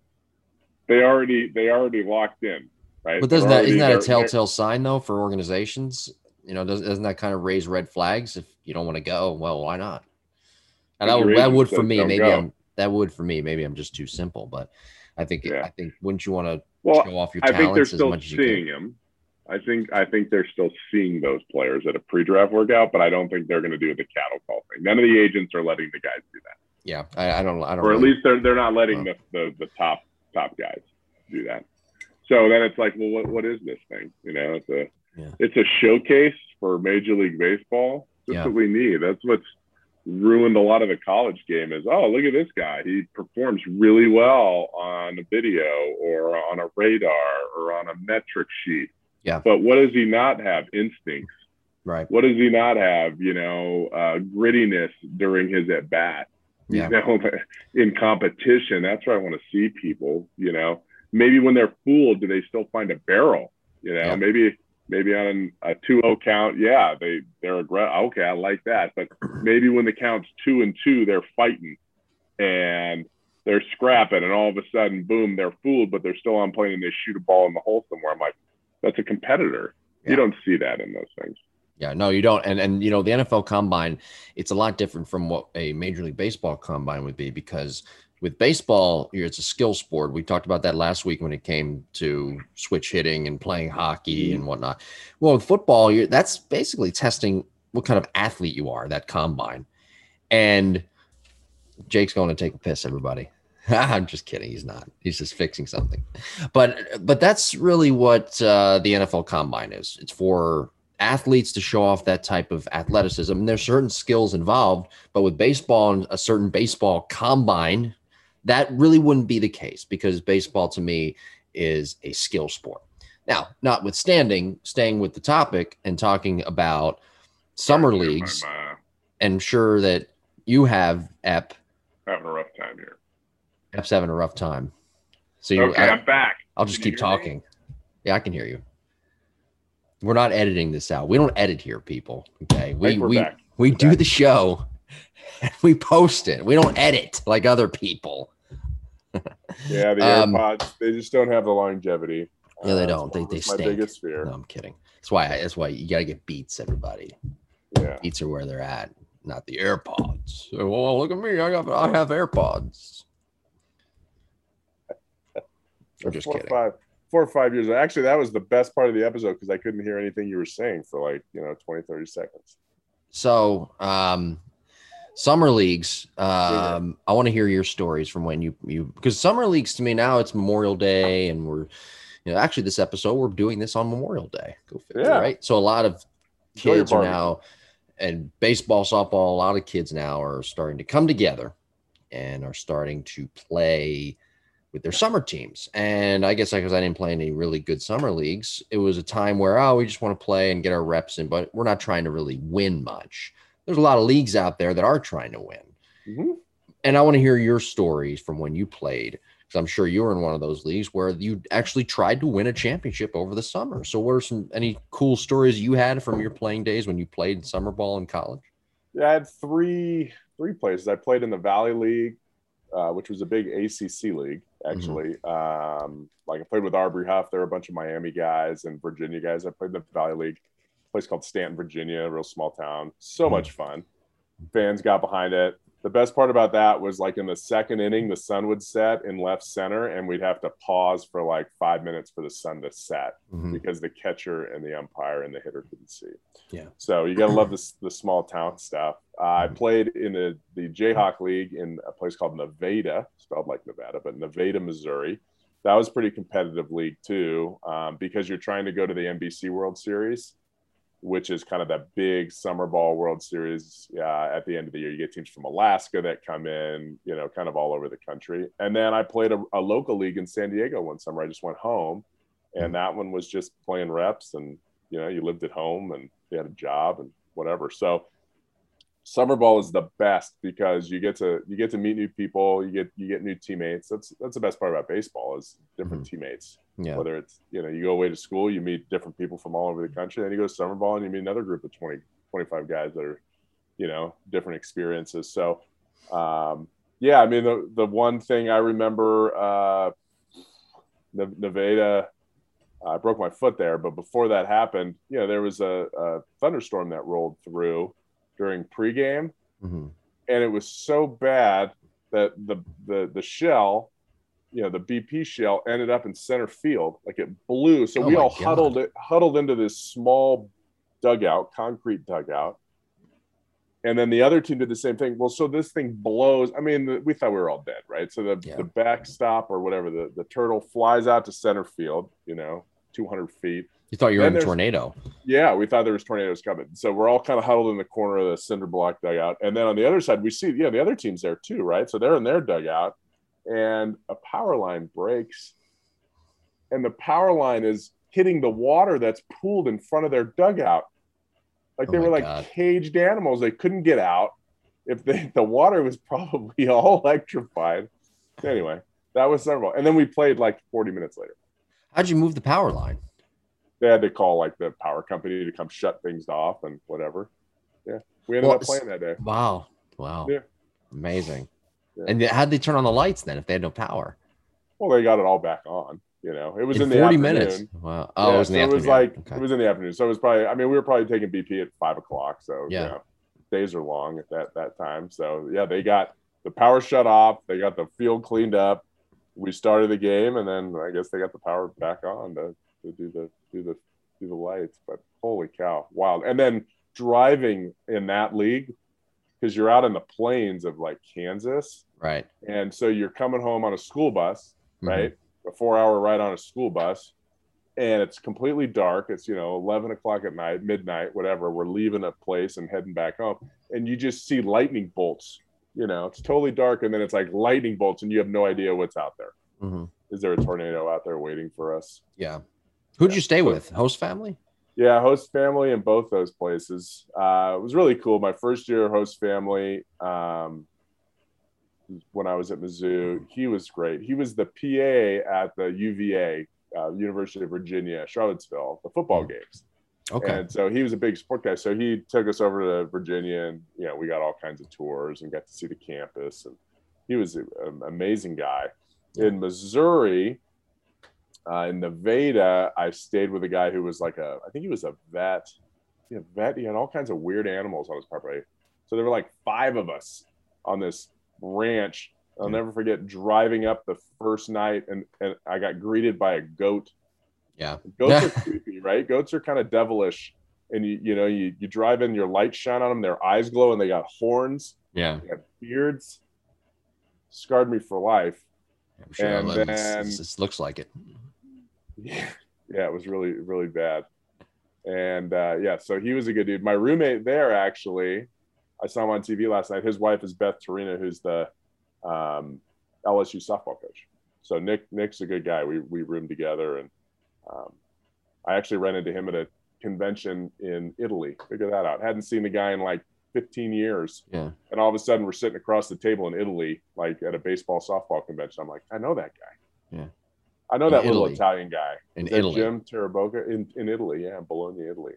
they already they already locked in right but doesn't that isn't that a telltale sign though for organizations you know doesn't, doesn't that kind of raise red flags if you don't want to go well why not and that would, that would for me maybe go. i'm that would for me maybe i'm just too simple but i think yeah. i think wouldn't you want to well, show off your talents I think they're still as much as you seeing can? him I think I think they're still seeing those players at a pre-draft workout, but I don't think they're going to do the cattle call thing. None of the agents are letting the guys do that. Yeah, I, I don't. I don't. Or at really, least they're they're not letting the, the the top top guys do that. So then it's like, well, what what is this thing? You know, it's a yeah. it's a showcase for Major League Baseball. That's yeah. what we need. That's what's ruined a lot of the college game. Is oh, look at this guy. He performs really well on a video or on a radar or on a metric sheet yeah. But what does he not have? Instincts. Right. What does he not have? You know, uh, grittiness during his at bat. Yeah. You know, in competition, that's where I want to see people. You know, maybe when they're fooled, do they still find a barrel? You know, yeah. maybe maybe on a 2-0 count, yeah, they they're aggressive. Okay, I like that. But maybe when the count's two and two, they're fighting and they're scrapping, and all of a sudden, boom, they're fooled, but they're still on plane and they shoot a ball in the hole somewhere. I'm like, that's a competitor. Yeah. You don't see that in those things. Yeah, no, you don't. And and you know, the NFL combine, it's a lot different from what a major league baseball combine would be because with baseball, it's a skill sport. We talked about that last week when it came to switch hitting and playing hockey mm-hmm. and whatnot. Well, with football, you're that's basically testing what kind of athlete you are, that combine. And Jake's going to take a piss, everybody. I'm just kidding. He's not. He's just fixing something. But but that's really what uh, the NFL Combine is. It's for athletes to show off that type of athleticism. And there's certain skills involved, but with baseball and a certain baseball combine, that really wouldn't be the case because baseball to me is a skill sport. Now, notwithstanding, staying with the topic and talking about summer leagues, and sure that you have Ep having a rough time here. F's having a rough time. So you, Okay, I, I'm back. I'll just Can keep hear me? talking. Yeah, I can hear you. We're not editing this out. We don't edit here, people. Okay. We we back. we We're do back. the show and we post it. We don't edit like other people. Yeah, the Um, AirPods, they just don't have the longevity. Yeah, they Uh, don't. They- they my stink. biggest fear. No, I'm kidding. That's why I, that's why you gotta get beats, everybody. Yeah. Beats are where they're at, not the AirPods. Oh, well, look at me. I got I have AirPods. I'm just four kidding. Or five, four or five years. Actually, that was the best part of the episode because I couldn't hear anything you were saying for like, you know, 20, 30 seconds. So, um, summer leagues. Um, I want to hear your stories from when you you because summer leagues to me now it's Memorial Day and we're you know actually this episode we're doing this on Memorial Day. Go figure, Yeah. right? So a lot of kids are now and baseball, softball. A lot of kids now are starting to come together and are starting to play with their summer teams. And I guess because I didn't play any really good summer leagues, it was a time where oh, we just want to play and get our reps in, but we're not trying to really win much. There's a lot of leagues out there that are trying to win. Mhm. And I want to hear your stories from when you played, because I'm sure you were in one of those leagues where you actually tried to win a championship over the summer. So, what are some any cool stories you had from your playing days when you played summer ball in college? Yeah, I had three three places. I played in the Valley League, uh, which was a big ACC league, actually. Um, like I played with Aubrey Huff. There were a bunch of Miami guys and Virginia guys. I played in the Valley League, a place called Staunton, Virginia, a real small town. So Mhm. much fun. Fans got behind it. The best part about that was like in the second inning, the sun would set in left center, and we'd have to pause for like five minutes for the sun to set Mhm. because the catcher and the umpire and the hitter couldn't see. Yeah. So you gotta love this the small town stuff. Uh, I played in the the Jayhawk League in a place called Nevada, spelled like Nevada, but Nevada, Missouri. That was pretty competitive league too, um, because you're trying to go to the NBC World Series, which is kind of that big summer ball World Series. Uh, at the end of the year, you get teams from Alaska that come in, you know, kind of all over the country. And then I played a, a local league in San Diego one summer. I just went home, and that one was just playing reps, and you know, you lived at home and you had a job and whatever. So summer ball is the best because you get to you get to meet new people, you get you get new teammates. That's that's the best part about baseball is different teammates. Yeah. Whether it's you know you go away to school, you meet different people from all over the country, then you go to summer ball and you meet another group of 20, 25 guys that are you know different experiences. So um, yeah, I mean the the one thing I remember uh, Nevada. I broke my foot there, but before that happened, you know, there was a, a thunderstorm that rolled through during pregame, Mhm. and it was so bad that the the the shell, you know, the BP shell ended up in center field, like it blew. So Oh we all God. huddled it huddled into this small dugout, concrete dugout. And then the other team did the same thing. Well, so this thing blows. I mean, we thought we were all dead, right? So the, Yeah. the backstop or whatever, the, the turtle flies out to center field, you know, 200 feet. You thought you were in a tornado. Yeah, we thought there was tornadoes coming. So we're all kind of huddled in the corner of the cinder block dugout. And then on the other side, we see, yeah, the other team's there too, right? So they're in their dugout and a power line breaks. And the power line is hitting the water that's pooled in front of their dugout. Like Oh they my were like God. caged animals. They couldn't get out. If they, the water was probably all electrified. Anyway, that was several. And then we played like 40 minutes later How'd you move the power line? they had to call like the power company to come shut things off and whatever. Yeah, we ended Well, up playing that day. Wow. Wow. Yeah. Amazing. Yeah. And how'd they turn on the lights then if they had no power? Well, they got it all back on. You know, it was in, in the 40 afternoon. minutes. Wow. Oh, Yeah, it was so it was like Okay. it was in the afternoon. So it was probably. I mean, we were probably taking BP at five o'clock. So Yeah. you know, days are long at that that time. So yeah, they got the power shut off. They got the field cleaned up. We started the game, and then I guess they got the power back on to, to do the do the do the lights. But holy cow, wild! And then driving in that league because you're out in the plains of like Kansas, right. and so you're coming home on a school bus Mhm. right? A four hour ride on a school bus. And it's completely dark. It's, you know, 11 o'clock at night, midnight, whatever. We're leaving a place and heading back home. And you just see lightning bolts. You know, it's totally dark. And then it's like lightning bolts, and you have no idea what's out there. Mhm. Is there a tornado out there waiting for us? Yeah. Who'd Yeah. you stay with? Host family? Yeah, host family in both those places. Uh, it was really cool. My first year host family, um, when I was at Mizzou. He was great. He was the PA at the UVA, uh, University of Virginia, Charlottesville, the football Hmm. games. Okay. And so he was a big sport guy. So he took us over to Virginia, and you know we got all kinds of tours and got to see the campus. And he was an amazing guy. In Missouri, uh, in Nevada, I stayed with a guy who was like a, I think he was a vet. He had vet. He had all kinds of weird animals on his property. So there were like five of us on this ranch. I'll never forget driving up the first night, and, and I got greeted by a goat yeah. Goats are creepy, right? Goats are kind of devilish, and you you know you you drive in, your lights shine on them, their eyes glow, and they got horns, Yeah. they got beards. Scarred me for life. I'm sure And then- it looks like it. Yeah, yeah, it was really really bad. And uh, yeah, so he was a good dude. My roommate there actually, I saw him on TV last night. His wife is Beth Torina, who's the um, LSU softball coach. So Nick Nick's a good guy. We we roomed together, and um, I actually ran into him at a convention in Italy. Figure that out. Hadn't seen the guy in like 15 years, Yeah. and all of a sudden we're sitting across the table in Italy, like at a baseball softball convention. I'm like, I know that guy. Yeah. I know that little Italian guy. In Italy. Jim Taraboca in, in Italy, yeah, Bologna, Italy.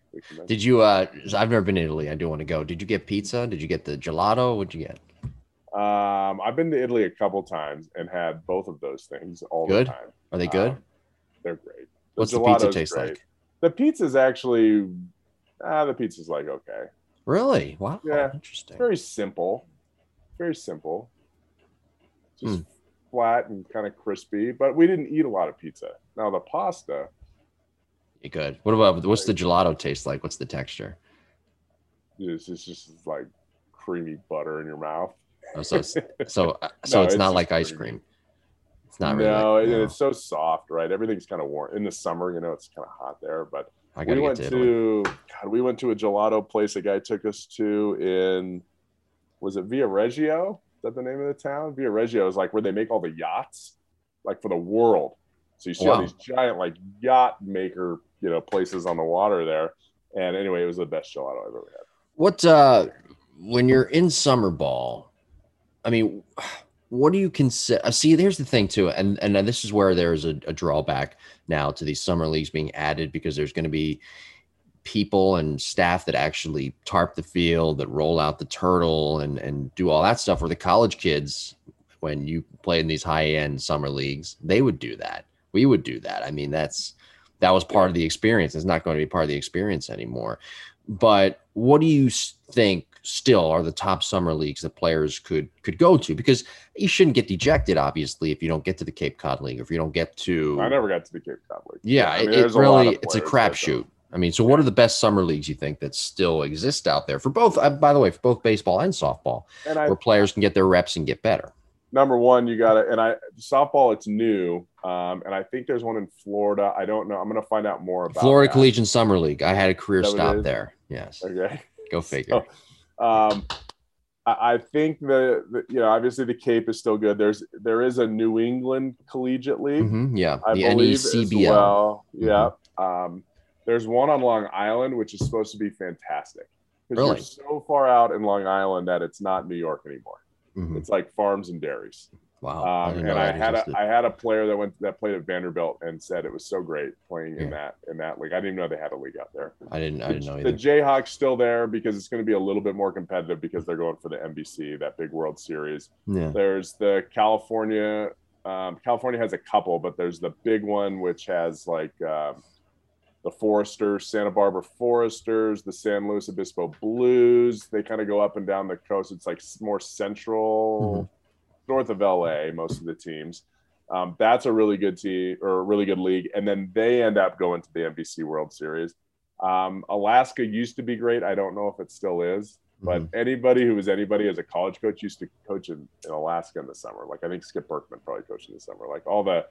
Did you? uh I've never been to Italy. I do want to go. Did you get pizza? Did you get the gelato? What'd you get? Um, I've been to Italy a couple times and had both of those things all Good? the time. Are they good? Um, they're great. What's the pizza taste great. like? The pizza's actually, ah, the pizza's like okay. Really? Wow. Yeah. Interesting. Very simple, very simple. Just Hmm. Flat and kind of crispy. But we didn't eat a lot of pizza. Now the pasta, good. What about what's the gelato taste like? What's the texture? is it's just like creamy butter in your mouth. Oh, so it's, so uh, so No, it's it's not just like ice cream. It's not really. no, like- no. it's so soft, right? Everything's kind of warm in the summer. You know, it's kind of hot there, but I we went to to, God, we went to a gelato place a guy took us to in was it Viareggio? That the name of the town? Viareggio is like where they make all the yachts, like for the world. So you see all these giant like yacht maker, you know, places on the water there. And anyway, it was the best gelato I've ever had. What uh when you're in summer ball, I mean, what do you consider? See, there's the thing too, and and this is where there's a, a drawback now to these summer leagues being added because there's going to be people and staff that actually tarp the field, that roll out the turtle, and and do all that stuff. Where the college kids, when you play in these high end summer leagues, they would do that. We would do that. I mean, that's that was part of the experience. It's not going to be part of the experience anymore. But what do you think still are the top summer leagues that players could could go to? Because you shouldn't get dejected, obviously, if you don't get to the Cape Cod League, or if you don't get to. I never got to the Cape Cod League. Yeah, I mean, it, it there's a really it's a crapshoot. I mean, so what are the best summer leagues you think that still exist out there for both? Uh, by the way, for both baseball and softball. And I where players can get their reps and get better. number one, you got to, and I softball, it's new, um, and I think there's one in Florida. I don't know. I'm going to find out more about Florida that. Collegiate Summer League. I had a career Is that what it stop there. Yes, Okay. go figure. Um, I, think the, the, you know, obviously the Cape is still good. There's, there is a New England Collegiate League. Mhm, yeah, I the believe as NECBL. well. Mm-hmm. Yeah. Um, there's one on Long Island, which is supposed to be fantastic. Because Really? you're so far out in Long Island that it's not New York anymore. Mhm. It's like farms and dairies. Wow, Um, didn't and I had existed. a I had a player that went that played at Vanderbilt and said it was so great playing in that in that league. I didn't even know they had a league out there. I didn't. I didn't know the. Jayhawks still there because it's going to be a little bit more competitive because they're going for the NBC, that big World Series. Yeah. There's the California. Um, California has a couple, but there's the big one which has like um, the Foresters, Santa Barbara Foresters, the San Luis Obispo Blues. They kind of go up and down the coast. It's like more central, north of LA. Most of the teams. Um, that's a really good team or a really good league, and then they end up going to the NBC World Series. Um, Alaska used to be great. I don't know if it still is, but Mhm. anybody who was anybody as a college coach used to coach in, in Alaska in the summer. Like I think Skip Bertman probably coached in the summer. Like all the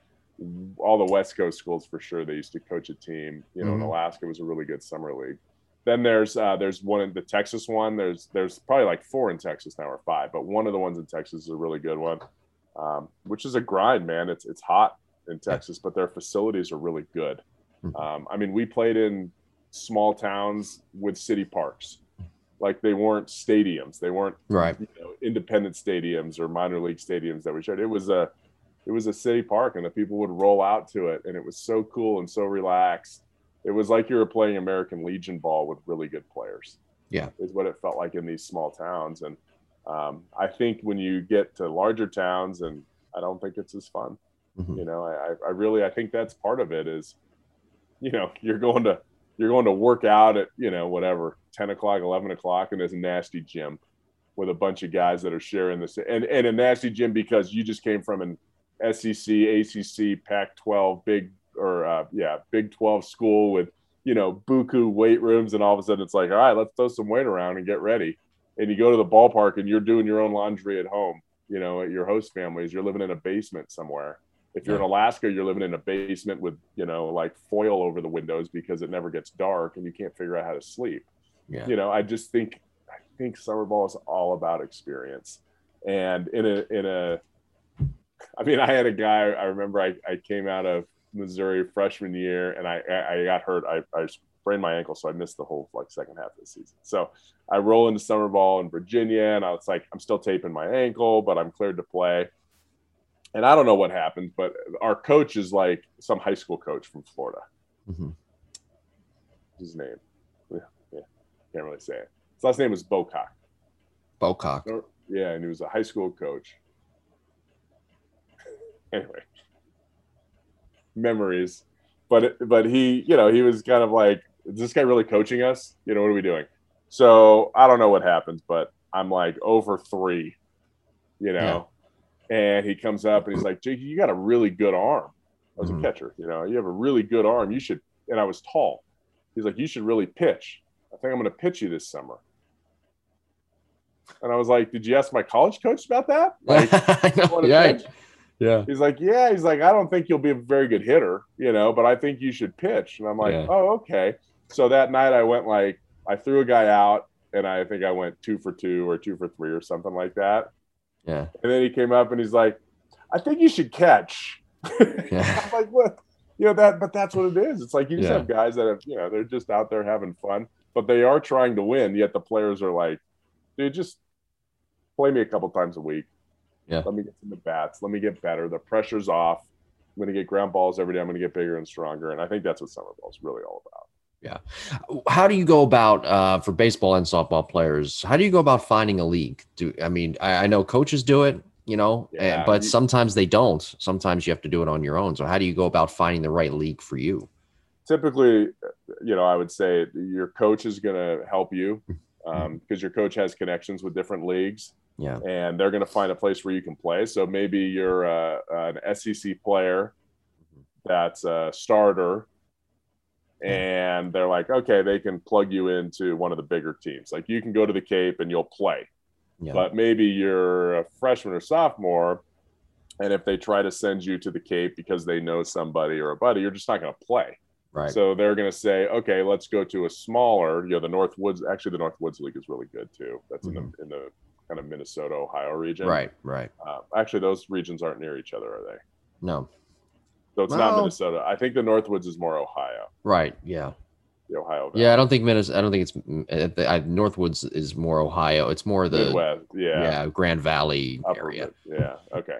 all the West Coast schools for sure, they used to coach a team. You know, in Mhm. Alaska was a really good summer league. Then there's uh, there's one in the Texas one. There's there's probably like four in Texas now or five, but one of the ones in Texas is a really good one, um, which is a grind, man. It's it's hot in Texas, but their facilities are really good. Mhm. Um, I mean, we played in small towns with city parks. like they weren't stadiums. They weren't right. You know, independent stadiums or minor league stadiums that we shared. It was a it was a city park, and the people would roll out to it, and it was so cool and so relaxed. It was like you were playing American Legion ball with really good players. Yeah, is what it felt like in these small towns, and um, I think when you get to larger towns, and I don't think it's as fun. Mm-hmm. You know, I, I really I think that's part of it is, you know, you're going to you're going to work out at you know whatever 10 o'clock 11 o'clock in this nasty gym with a bunch of guys that are sharing this and, and a nasty gym because you just came from an sec acc pac 12 big or uh, yeah big 12 school with you know buku weight rooms and all of a sudden it's like all right let's throw some weight around and get ready and you go to the ballpark and you're doing your own laundry at home you know at your host families you're living in a basement somewhere if you're in Alaska, you're living in a basement with, you know, like foil over the windows because it never gets dark and you can't figure out how to sleep. Yeah. You know, I just think I think summer ball is all about experience. And in a in a I mean, I had a guy I remember I, I came out of Missouri freshman year and I I got hurt. I, I sprained my ankle, so I missed the whole like second half of the season. So I roll into summer ball in Virginia and I was like, I'm still taping my ankle, but I'm cleared to play and I don't know what happened, but our coach is like some high school coach from Florida. Mm-hmm. His name, yeah, yeah, can't really say it. His last name was Bocock. Bocock. Yeah, and he was a high school coach. Anyway, memories. But but he, you know, he was kind of like, is this guy really coaching us? You know, what are we doing? So I don't know what happens, but I'm like over three, you know. Yeah and he comes up and he's like, Jake, you got a really good arm. I was mm-hmm. a catcher, you know, you have a really good arm. You should, and I was tall. He's like, you should really pitch. I think I'm going to pitch you this summer. And I was like, did you ask my college coach about that? Like, yeah. Pitch? Yeah. He's like, yeah. He's like, I don't think you'll be a very good hitter, you know, but I think you should pitch. And I'm like, yeah. oh, okay. So that night I went like, I threw a guy out and I think I went two for two or two for three or something like that. Yeah. And then he came up and he's like, I think you should catch. Yeah. I'm like, what? You know, that, but that's what it is. It's like you just yeah. have guys that have, you know, they're just out there having fun, but they are trying to win. Yet the players are like, dude, just play me a couple times a week. Yeah. Let me get some at bats. Let me get better. The pressure's off. I'm going to get ground balls every day. I'm going to get bigger and stronger. And I think that's what summer ball is really all about. Yeah. How do you go about uh, for baseball and softball players? How do you go about finding a league? Do I mean I, I know coaches do it, you know, yeah, but you, sometimes they don't. Sometimes you have to do it on your own. So how do you go about finding the right league for you? Typically, you know, I would say your coach is going to help you because um, your coach has connections with different leagues. Yeah, and they're going to find a place where you can play. So maybe you're uh, an SEC player that's a starter and they're like, okay, they can plug you into one of the bigger teams. Like you can go to the Cape and you'll play, yeah. but maybe you're a freshman or sophomore, and if they try to send you to the Cape because they know somebody or a buddy, you're just not going to play. Right. So they're going to say, okay, let's go to a smaller. You know, the North Woods. Actually, the North Woods League is really good too. That's mm-hmm. in the in the kind of Minnesota Ohio region. Right. Right. Uh, actually, those regions aren't near each other, are they? No. So it's well, not Minnesota. I think the Northwoods is more Ohio. Right. Yeah. The Ohio. Valley. Yeah, I don't think Minnesota. I don't think it's uh, I, Northwoods is more Ohio. It's more the Midwest. Yeah. Yeah. Grand Valley Upper area. Mid, yeah. Okay.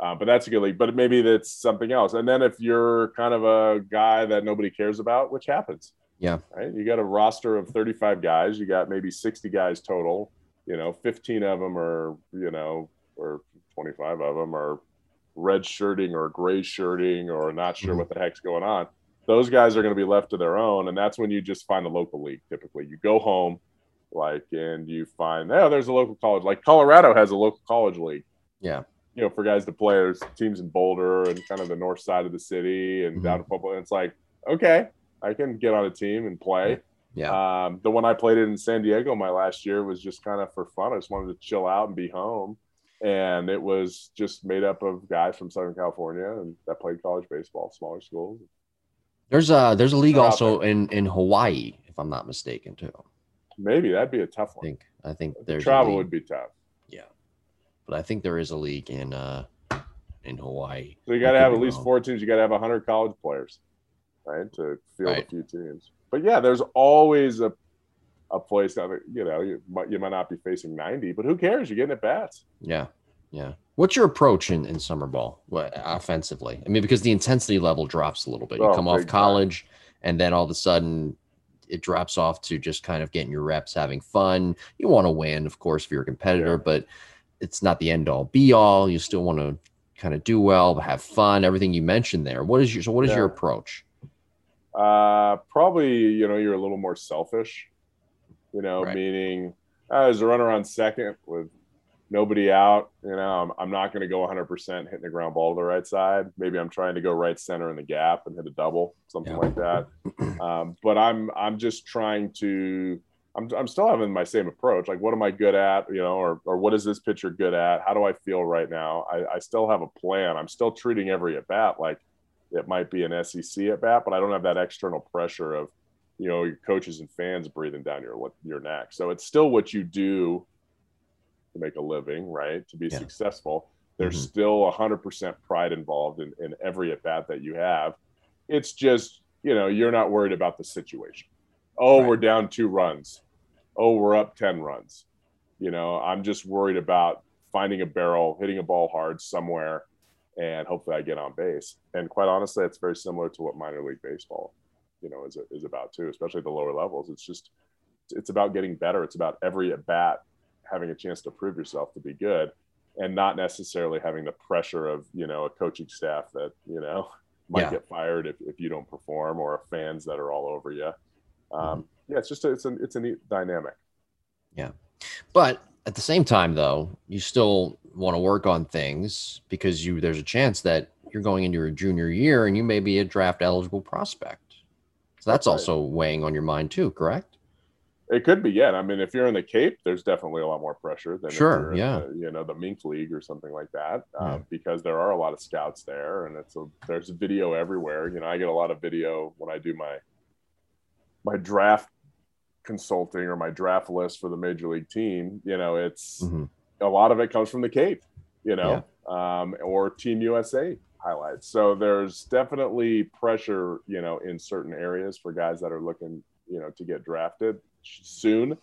Uh, but that's a good league. But maybe that's something else. And then if you're kind of a guy that nobody cares about, which happens. Yeah. Right. You got a roster of 35 guys. You got maybe 60 guys total. You know, 15 of them are, you know, or 25 of them are red shirting or gray shirting or not sure mm-hmm. what the heck's going on. Those guys are going to be left to their own, and that's when you just find a local league. Typically, you go home, like, and you find oh, there's a local college. Like Colorado has a local college league. Yeah, you know, for guys to play. There's teams in Boulder and kind of the north side of the city and mm-hmm. down to football And it's like, okay, I can get on a team and play. Yeah. Um, the one I played in San Diego my last year was just kind of for fun. I just wanted to chill out and be home and it was just made up of guys from Southern California and that played college baseball, smaller schools. There's a there's a league also in in Hawaii, if I'm not mistaken, too. Maybe that'd be a tough one. I think I think there's travel would be tough. Yeah, but I think there is a league in uh in Hawaii. So you got to have at least four teams. You got to have hundred college players, right, to field right. a few teams. But yeah, there's always a a place that you know you might you might not be facing 90, but who cares? You're getting at bats. Yeah, yeah. What's your approach in, in summer ball what, offensively? I mean, because the intensity level drops a little bit. You Oh, come off big time. college, and then all of a sudden, it drops off to just kind of getting your reps, having fun. You want to win, of course, if you're a competitor, Yeah. but it's not the end all be all. You still want to kind of do well, have fun, everything you mentioned there. What is your so? What is your approach? Uh, probably, you know, you're a little more selfish, you know, Right. meaning as a runner on second with nobody out, you know, I'm, I'm not going to go 100% hitting the ground ball to the right side. Maybe I'm trying to go right center in the gap and hit a double, something Yeah. like that. Um, but I'm, I'm just trying to, I'm, I'm still having my same approach. Like, what am I good at? You know, or, or what is this pitcher good at? How do I feel right now? I, I still have a plan. I'm still treating every at bat like it might be an SEC at bat, but I don't have that external pressure of, you know, your coaches and fans breathing down your your neck. So it's still what you do to make a living, right? To be Yeah. successful. There's Mhm. still 100% pride involved in, in every at bat that you have. It's just, you know, you're not worried about the situation. Oh, Right. we're down two runs. Oh, we're up 10 runs. You know, I'm just worried about finding a barrel, hitting a ball hard somewhere, and hopefully I get on base. And quite honestly, it's very similar to what minor league baseball, you know, is is about too, especially the lower levels. It's just it's about getting better. It's about every at bat having a chance to prove yourself to be good, and not necessarily having the pressure of you know a coaching staff that you know might Yeah. get fired if, if you don't perform or fans that are all over you. Um, yeah, it's just a, it's a it's a neat dynamic. Yeah. But at the same time, though, you still want to work on things because you there's a chance that you're going into your junior year and you may be a draft eligible prospect. So that's That's right. also weighing on your mind too, correct? It could be, yeah. I mean, if you're in the Cape, there's definitely a lot more pressure than Sure, if you're in yeah. the, you know, the Mink League or something like that, Yeah. um, because there are a lot of scouts there, and it's a there's video everywhere. You know, I get a lot of video when I do my my draft consulting or my draft list for the major league team. You know, it's Mhm. a lot of it comes from the Cape, you know, um, or Team USA highlights. So there's definitely pressure, you know, in certain areas for guys that are looking, you know, to get drafted soon.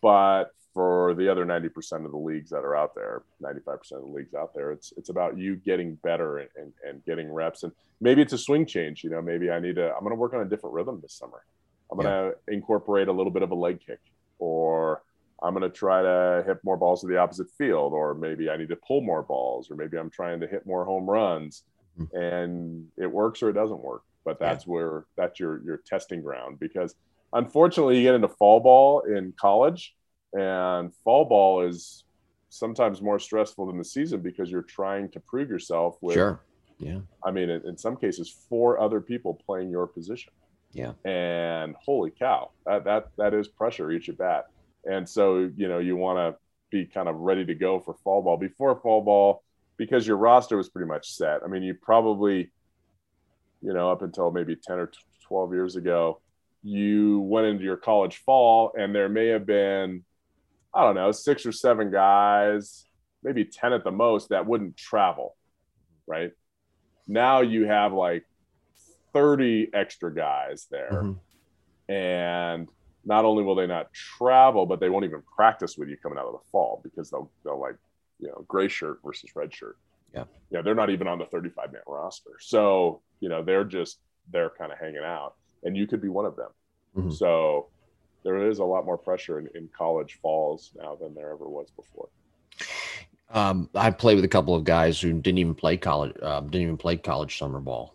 But for the other 90% of the leagues that are out there, 95% of the leagues out there, it's it's about you getting better and, and, and getting reps. And maybe it's a swing change. You know, maybe I need to, I'm going to work on a different rhythm this summer. I'm going to incorporate a little bit of a leg kick, or I'm going to try to hit more balls to the opposite field, or maybe I need to pull more balls, or maybe I'm trying to hit more home runs. Mhm. And it works or it doesn't work. But that's where that's your your testing ground because unfortunately you get into fall ball in college and fall ball is sometimes more stressful than the season because you're trying to prove yourself with Sure. Yeah. I mean, in, in some cases, four other people playing your position. Yeah. And holy cow, that that that is pressure each at bat. And so you know you want to be kind of ready to go for fall ball before fall ball because your roster was pretty much set. I mean, you probably, you know, up until maybe ten or twelve years ago, you went into your college fall, and there may have been, I don't know, six or seven guys, maybe ten at the most, that wouldn't travel, right? now you have like 30 extra guys there Mhm. and not only will they not travel but they won't even practice with you coming out of the fall because they'll they'll like you know gray shirt versus red shirt Yeah. yeah they're not even on the 35 man roster so you know they're just they're kind of hanging out and you could be one of them Mhm. so there is a lot more pressure in, in college falls now than there ever was before Um, I played with a couple of guys who didn't even play college, uh, didn't even play college summer ball.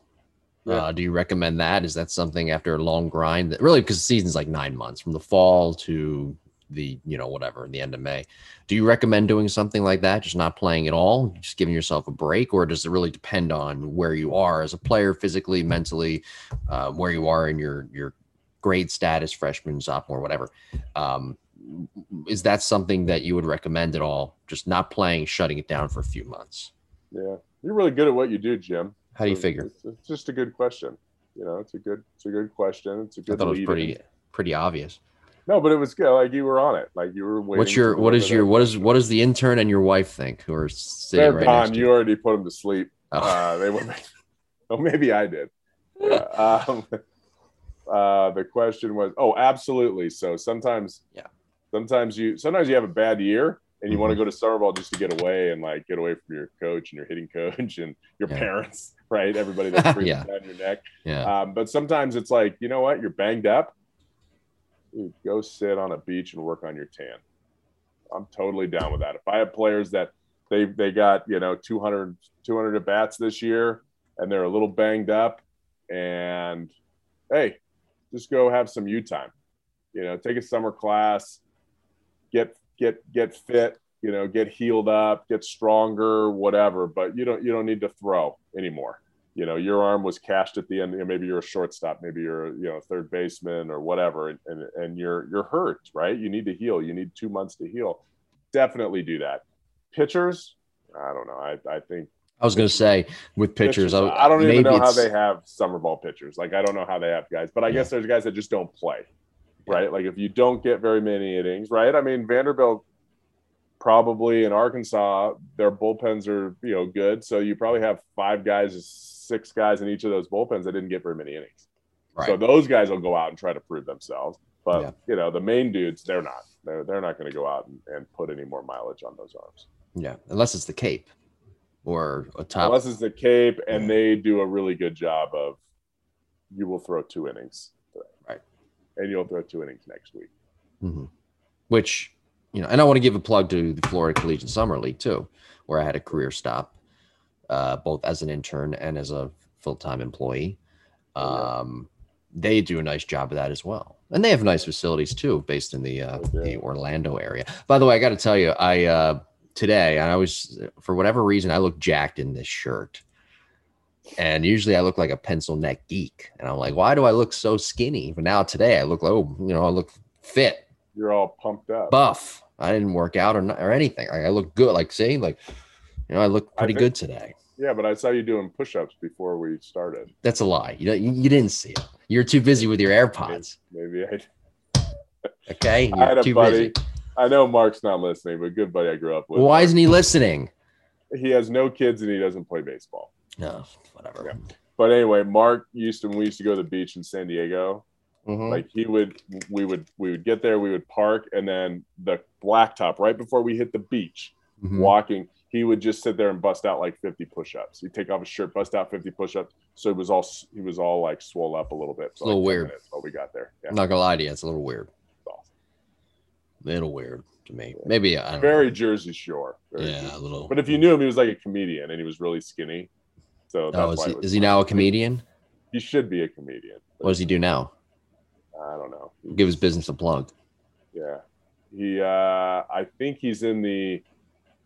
Yeah. Uh, do you recommend that? Is that something after a long grind that really because the season's like nine months from the fall to the you know whatever the end of May? Do you recommend doing something like that, just not playing at all, just giving yourself a break, or does it really depend on where you are as a player, physically, mentally, uh, where you are in your your grade status, freshman, sophomore, whatever? Um, is that something that you would recommend at all? Just not playing, shutting it down for a few months. yeah you're really good at what you do jim How do you figure? It's, it's just a good question. You know, it's a good, it's a good question. It's a good. I thought it was pretty pretty obvious. No, but it was good. Like you were on it. Like you were waiting. What's your what is your what is what does the intern and your wife think who are sitting They're right gone. next to You you? already put them to sleep. Oh. Uh, they were. oh, maybe I did. Yeah. Um, Uh, the question was, oh, absolutely. So sometimes, Yeah. sometimes you sometimes you have a bad year and you want to Mm-hmm. go to summer ball just to get away and like get away from your coach and your hitting coach and your Yeah. parents, right? Everybody that's breathing Yeah. down your neck. Yeah. Um, but sometimes it's like, you know what? You're banged up. Dude, go sit on a beach and work on your tan. I'm totally down with that. If I have players that they they got you know 200 200 at bats this year and they're a little banged up, and hey, just go have some U time. You know, take a summer class, get get get fit. You know, get healed up, get stronger, whatever. But you don't you don't need to throw anymore. You know your arm was cashed at the end you know, maybe you're a shortstop maybe you're you know third baseman or whatever and, and and you're you're hurt right? You need to heal. You need two months to heal. Definitely do that. Pitchers i don't know. I i think I was going to say with pitchers, pitchers, i don't even know how they have summer ball pitchers. Like i don't know how they have guys but i guess there's guys that just don't play right like if you don't get very many innings right i mean vanderbilt probably in arkansas their bullpens are you know good so you probably have five guys six guys in each of those bullpens that didn't get very many innings Right. so those guys will go out and try to prove themselves but Yeah. you know the main dudes they're not they're, they're not going to go out and, and put any more mileage on those arms yeah, unless it's the Cape or a top. unless it's the cape and they do a really good job of you will throw two innings. And you'll throw two innings next week Mhm. Which, you know, and I want to give a plug to the Florida Collegiate Summer League too, where I had a career stop, uh, both as an intern and as a full time employee. Oh, Um, they do a nice job of that as well, and they have nice facilities too, based in the uh, Okay. the Orlando area. By the way, I got to tell you, I uh, today I was for whatever reason I look jacked in this shirt. And usually I look like a pencil neck geek. And I'm like, why do I look so skinny? But now today I look, like, oh, you know, I look fit you're all pumped up buff. I didn't work out or not, or anything. Like, I look good. Like see, like you know, I look I pretty think- good today. yeah but i saw you doing push-ups before we started That's a lie. You don't- you, you didn't see it. You're too busy with your AirPods. maybe i Okay, I had a too buddy. busy. I know Mark's not listening, but good buddy I grew up with. Why isn't he listening? he has no kids and he doesn't play baseball. No, whatever. Yeah. But anyway, Mark used to when we used to go to the beach in San Diego. Mhm. Like he would, we would, we would get there, we would park, and then the blacktop right before we hit the beach, Mhm. walking, he would just sit there and bust out like 50 push-ups. He'd take off his shirt, bust out 50 push-ups. So he was all he was all like swole up a little bit. It's a little like weird. minutes while we got there. Yeah, I'm not gonna lie to you. It's a little weird. it's awesome. Little weird to me. Maybe I don't Very Jersey Shore. Very Yeah, Jersey- a little. But if you knew him, he was like a comedian, and he was really skinny. So oh, is he, is he now a comedian? He should be a comedian. What does he do now? I don't know. Give his business a plug. Yeah. He uh I think he's in the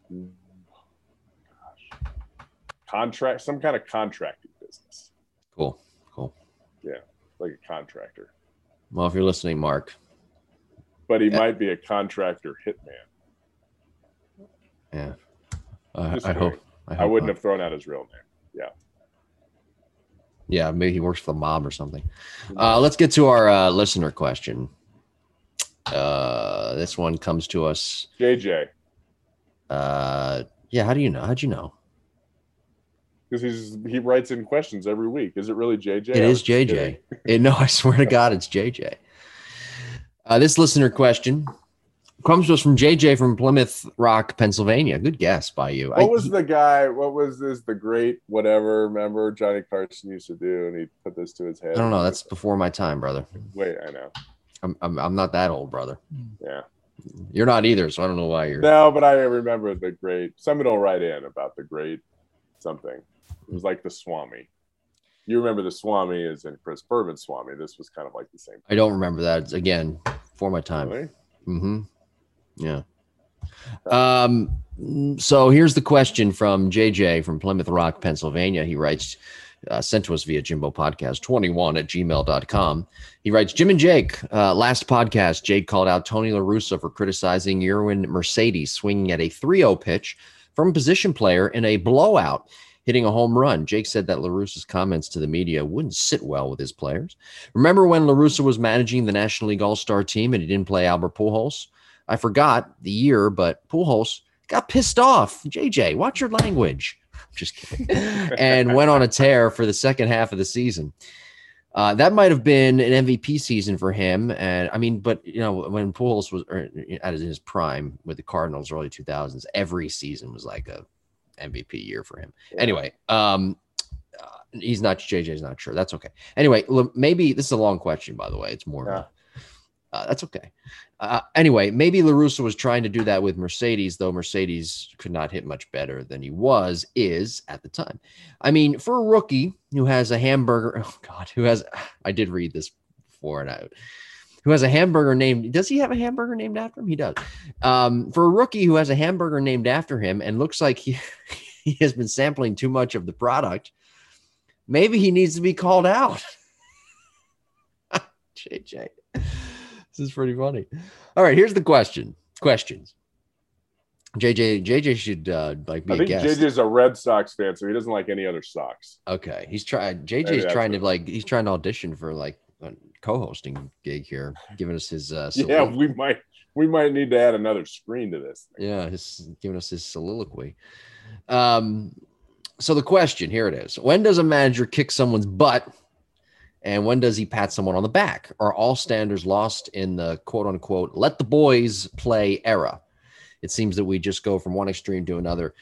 gosh, contract some kind of contracting business. Cool, cool. Yeah, like a contractor. Well, if you're listening, Mark, But he Yeah. might be a contractor hitman. yeah, I, Just I hope. I, I wouldn't not. have thrown out his real name. Yeah, Yeah, maybe he works for the mob or something. Uh, let's get to our uh, listener question. Uh, this one comes to us. JJ, Uh, yeah, how do you know? How'd you know? because he's he writes in questions every week. Is it really JJ? It is. JJ. It, no, I swear to God, it's JJ. Uh, this listener question comes to us from JJ from Plymouth Rock, Pennsylvania. Good guess by you. What I- was the guy? What was this? The great whatever. Remember Johnny Carson used to do, and he put this to his head. I don't know. That's before my time, brother. wait. I know. I'm, I'm, I'm not that old, brother. Yeah. You're not either, so I don't know why you're. No, but I remember the great. Someone will write in about the great something. It was like the Swami. You remember the Swami is in Chris Bourbon Swami. This was kind of like the same. I don't remember that. It's, again, for my time. Really? Mm-hmm. Yeah. Um, so here's the question from JJ from Plymouth Rock, Pennsylvania. He writes, uh, sent to us via Jimbo Podcast 21 at gmail.com. He writes, Jim and Jake, uh, last podcast, Jake called out Tony LaRussa for criticizing Yermin Mercedes swinging at a 3 0 pitch from a position player in a blowout, hitting a home run. Jake said that LaRussa's comments to the media wouldn't sit well with his players. Remember when LaRussa was managing the National League All Star team and he didn't play Albert Pujols? I forgot the year, but Pujols got pissed off. JJ, watch your language. Just kidding. and went on a tear for the second half of the season. Uh, that might have been an MVP season for him, and I mean, but you know, when Pujols was at his prime with the Cardinals, early two thousands, every season was like a MVP year for him. Anyway, um, uh, he's not JJ's not sure. That's okay. Anyway, maybe this is a long question, by the way. It's more. Yeah. Uh, that's okay. Uh, anyway, maybe La Russa was trying to do that with Mercedes, though Mercedes could not hit much better than he was is at the time. I mean, for a rookie who has a hamburger, oh God, who has I did read this before and I who has a hamburger named does he have a hamburger named after him? He does. Um, for a rookie who has a hamburger named after him and looks like he he has been sampling too much of the product, maybe he needs to be called out. JJ. This is pretty funny. All right, here's the question. Questions. JJ JJ should uh like be I think JJ's a Red Sox fan, so he doesn't like any other Sox. Okay, he's trying. JJ's trying to like he's trying to audition for like a co-hosting gig here, giving us his. uh Yeah, we might we might need to add another screen to this. Thing. Yeah, he's giving us his soliloquy. Um, so the question here it is: When does a manager kick someone's butt and when does he pat someone on the back? Are all standards lost in the quote unquote let the boys play era? It seems that we just go from one extreme to another.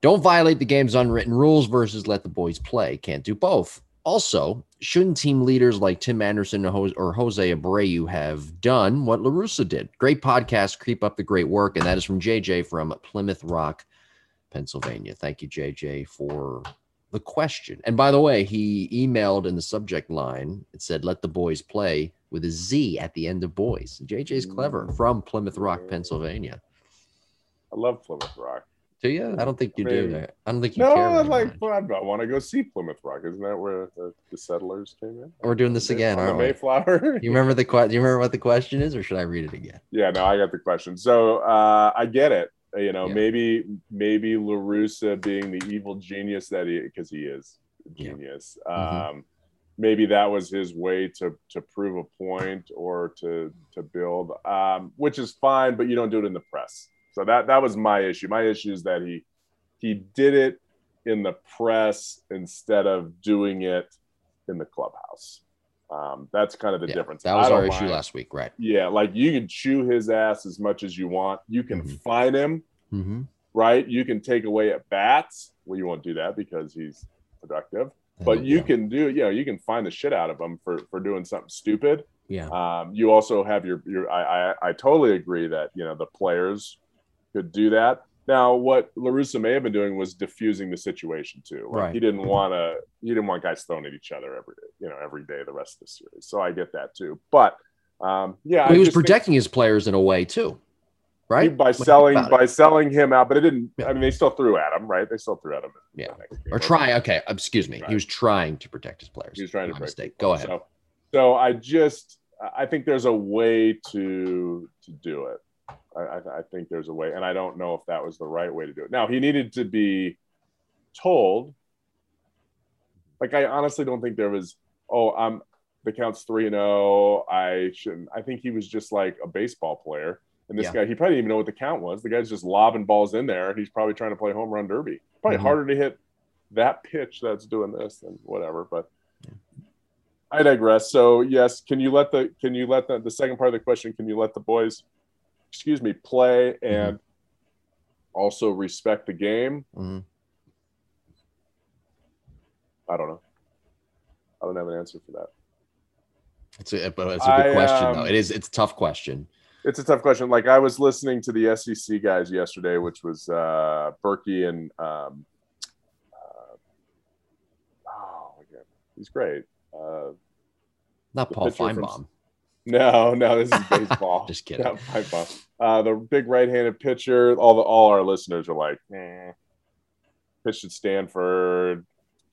Don't violate the game's unwritten rules versus let the boys play. Can't do both. Also, shouldn't team leaders like Tim Anderson or Jose Abreu have done what La Russa did? Great podcast, creep up the great work. And that is from JJ from Plymouth Rock, Pennsylvania. Thank you, JJ, for the question. And by the way, he emailed in the subject line, it said, let the boys play with a Z at the end of boys. JJ's clever mm. from Plymouth Rock, Pennsylvania. I love Plymouth Rock. Do you? I don't think you I mean, do. I don't think you no, care. No, like I want to go see Plymouth Rock. Isn't that where the, the settlers came in? We're doing this again, aren't we? Mayflower. you remember the question? Do you remember what the question is, or should I read it again? Yeah, no, I got the question. So uh, I get it. You know, yeah. maybe maybe La Russa being the evil genius that he because he is genius. Yeah. Mm-hmm. Um, maybe that was his way to to prove a point or to to build, um, which is fine, but you don't do it in the press. So that that was my issue. My issue is that he he did it in the press instead of doing it in the clubhouse. Um, that's kind of the yeah, difference. That was our issue mind. last week, right? Yeah, like you can chew his ass as much as you want. You can mm-hmm. fine him, mm-hmm. right? You can take away at bats. Well, you won't do that because he's productive. But you can do, you know, you can find the shit out of him for for doing something stupid. Yeah. Um, you also have your your. I, I I totally agree that you know the players could do that. Now, what La Russa may have been doing was diffusing the situation too. Like right. He didn't want to. He didn't want guys throwing at each other every You know, every day the rest of the series. So I get that too. But um, yeah, well, he was protecting his players in a way too, right? By selling by it. selling him out, but it didn't. Yeah. I mean, they still threw at him, right? They still threw at him. Yeah, or try. Okay, excuse me. Right. He was trying to protect his players. He was trying to mistake. Go ahead. So, so I just I think there's a way to to do it. I, I, think there's a way, and I don't know if that was the right way to do it. Now he needed to be told. Like I honestly don't think there was. Oh, I'm the count's three and zero. Oh, I shouldn't. I think he was just like a baseball player. And this yeah. guy, he probably didn't even know what the count was. The guy's just lobbing balls in there. He's probably trying to play home run derby. Probably mm-hmm. harder to hit that pitch that's doing this than whatever. But I digress. So yes, can you let the can you let the the second part of the question? Can you let the boys excuse me, play mm-hmm. and mm-hmm. also respect the game. Mm-hmm. I don't know. I don't have an answer for that. It's a, it's a good I, question um, though. It is. It's a tough question. It's a tough question. Like I was listening to the SEC guys yesterday, which was uh, Berkey and um, uh, oh, again, he's great. Uh, Not Paul Finebaum. From, no, no, this is baseball. Just kidding. Uh, the big right-handed pitcher. All the all our listeners are like, eh. Pitched at Stanford.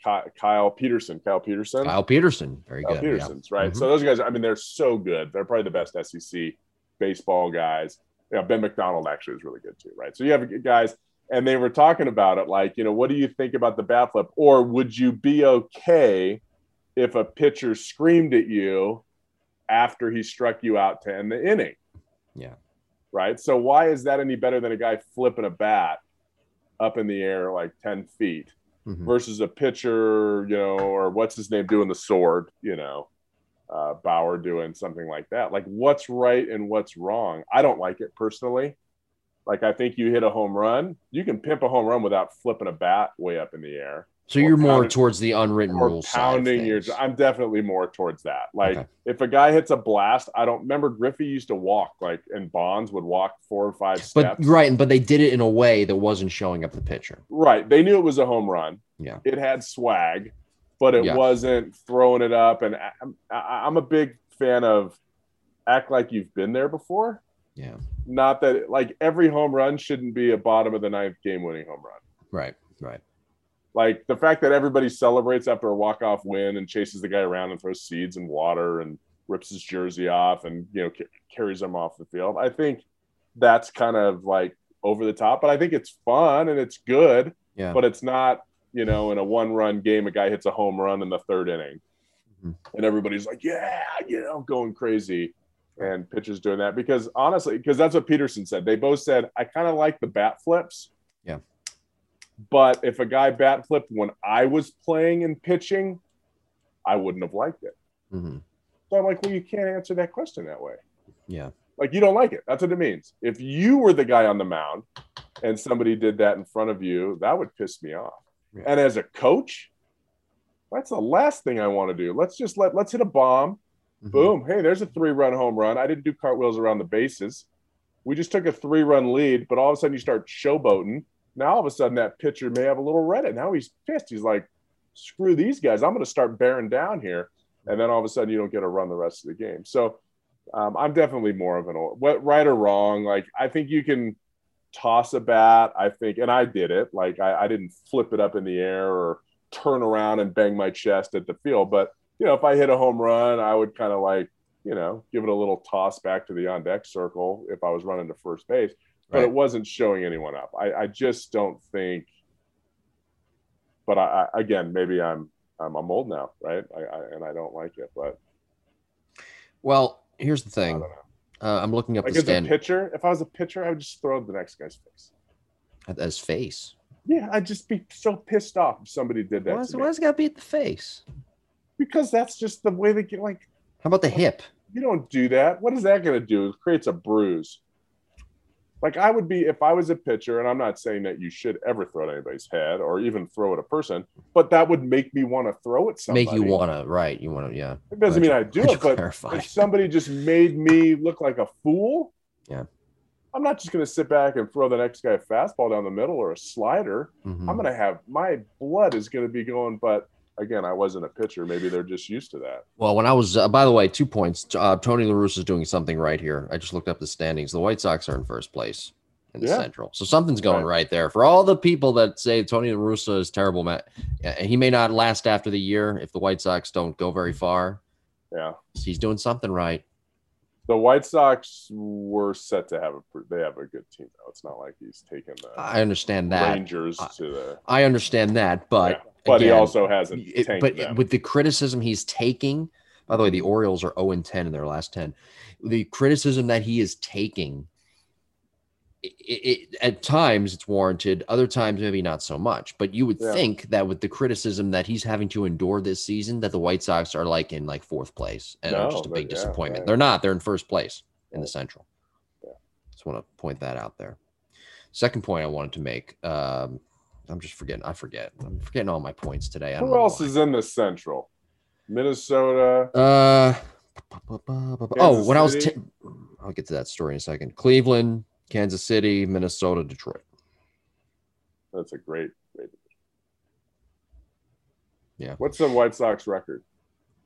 Kyle Peterson. Kyle Peterson. Kyle Peterson. Very Kyle good. Peterson's yeah. right. Mm-hmm. So those guys. I mean, they're so good. They're probably the best SEC baseball guys. Yeah, Ben McDonald actually is really good too, right? So you have guys, and they were talking about it like, you know, what do you think about the bat flip, or would you be okay if a pitcher screamed at you after he struck you out to end the inning. Yeah. Right. So why is that any better than a guy flipping a bat up in the air like 10 feet mm-hmm. versus a pitcher, you know, or what's his name doing the sword, you know, uh, Bauer doing something like that. Like, what's right and what's wrong? I don't like it personally. Like, I think you hit a home run, you can pimp a home run without flipping a bat way up in the air. So you're more pounding, towards the unwritten rules. Pounding your, I'm definitely more towards that. Like okay. if a guy hits a blast, I don't remember Griffey used to walk like, and Bonds would walk four or five steps. But right, but they did it in a way that wasn't showing up the pitcher. Right, they knew it was a home run. Yeah, it had swag, but it yeah. wasn't throwing it up. And I'm, I'm a big fan of act like you've been there before. Yeah, not that like every home run shouldn't be a bottom of the ninth game winning home run. Right, right. Like the fact that everybody celebrates after a walk off win and chases the guy around and throws seeds and water and rips his jersey off and you know c- carries him off the field. I think that's kind of like over the top, but I think it's fun and it's good. Yeah. But it's not, you know, in a one run game, a guy hits a home run in the third inning, mm-hmm. and everybody's like, yeah, you know, going crazy. And pitchers doing that because honestly, because that's what Peterson said. They both said, I kind of like the bat flips. Yeah. But if a guy bat flipped when I was playing and pitching, I wouldn't have liked it. Mm-hmm. So I'm like, well, you can't answer that question that way. Yeah. Like you don't like it. That's what it means. If you were the guy on the mound and somebody did that in front of you, that would piss me off. Yeah. And as a coach, that's the last thing I want to do. Let's just let let's hit a bomb. Mm-hmm. Boom. Hey, there's a three-run home run. I didn't do cartwheels around the bases. We just took a three-run lead, but all of a sudden you start showboating now all of a sudden that pitcher may have a little Reddit. Now he's pissed. He's like, screw these guys. I'm going to start bearing down here. And then all of a sudden you don't get to run the rest of the game. So um, I'm definitely more of an what right or wrong. Like I think you can toss a bat. I think, and I did it. Like I, I didn't flip it up in the air or turn around and bang my chest at the field. But you know, if I hit a home run, I would kind of like you know give it a little toss back to the on deck circle if I was running to first base but right. it wasn't showing anyone up. I, I just don't think. But I, I, again, maybe I'm I'm, I'm old now, right? I, I, and I don't like it. But well, here's the thing. Uh, I'm looking up like the stand. a pitcher, if I was a pitcher, I would just throw the next guy's face. At his face. Yeah, I'd just be so pissed off if somebody did that. Why, why does it got to be at the face? Because that's just the way they get. Like, how about the hip? You don't do that. What is that going to do? It creates a bruise like I would be if I was a pitcher, and I'm not saying that you should ever throw at anybody's head or even throw at a person, but that would make me want to throw at somebody. Make you want to, right? You want to, yeah. It doesn't mean I do it, but clarify. if somebody just made me look like a fool, yeah, I'm not just going to sit back and throw the next guy a fastball down the middle or a slider. Mm-hmm. I'm going to have my blood is going to be going, but again, I wasn't a pitcher. Maybe they're just used to that. Well, when I was, uh, by the way, two points. Uh, Tony La Russa is doing something right here. I just looked up the standings. The White Sox are in first place in the yeah. Central, so something's going right. right. there. For all the people that say Tony La Russa is terrible, Matt, he may not last after the year if the White Sox don't go very far. Yeah, he's doing something right. The White Sox were set to have a they have a good team though. It's not like he's taken the I understand that Rangers to the I understand that, but yeah but Again, he also hasn't. It, but them. with the criticism he's taking, by the way, the Orioles are 0 10 in their last 10. The criticism that he is taking, it, it, at times it's warranted, other times maybe not so much. But you would yeah. think that with the criticism that he's having to endure this season, that the White Sox are like in like fourth place and no, just a big disappointment. Yeah. They're not. They're in first place in the Central. Yeah. Just want to point that out there. Second point I wanted to make. Um, I'm just forgetting. I forget. I'm forgetting all my points today. Who else why. is in the Central? Minnesota. Uh. oh, when City? I was, t- I'll get to that story in a second. Cleveland, Kansas City, Minnesota, Detroit. That's a great, great. Yeah. What's the White Sox record?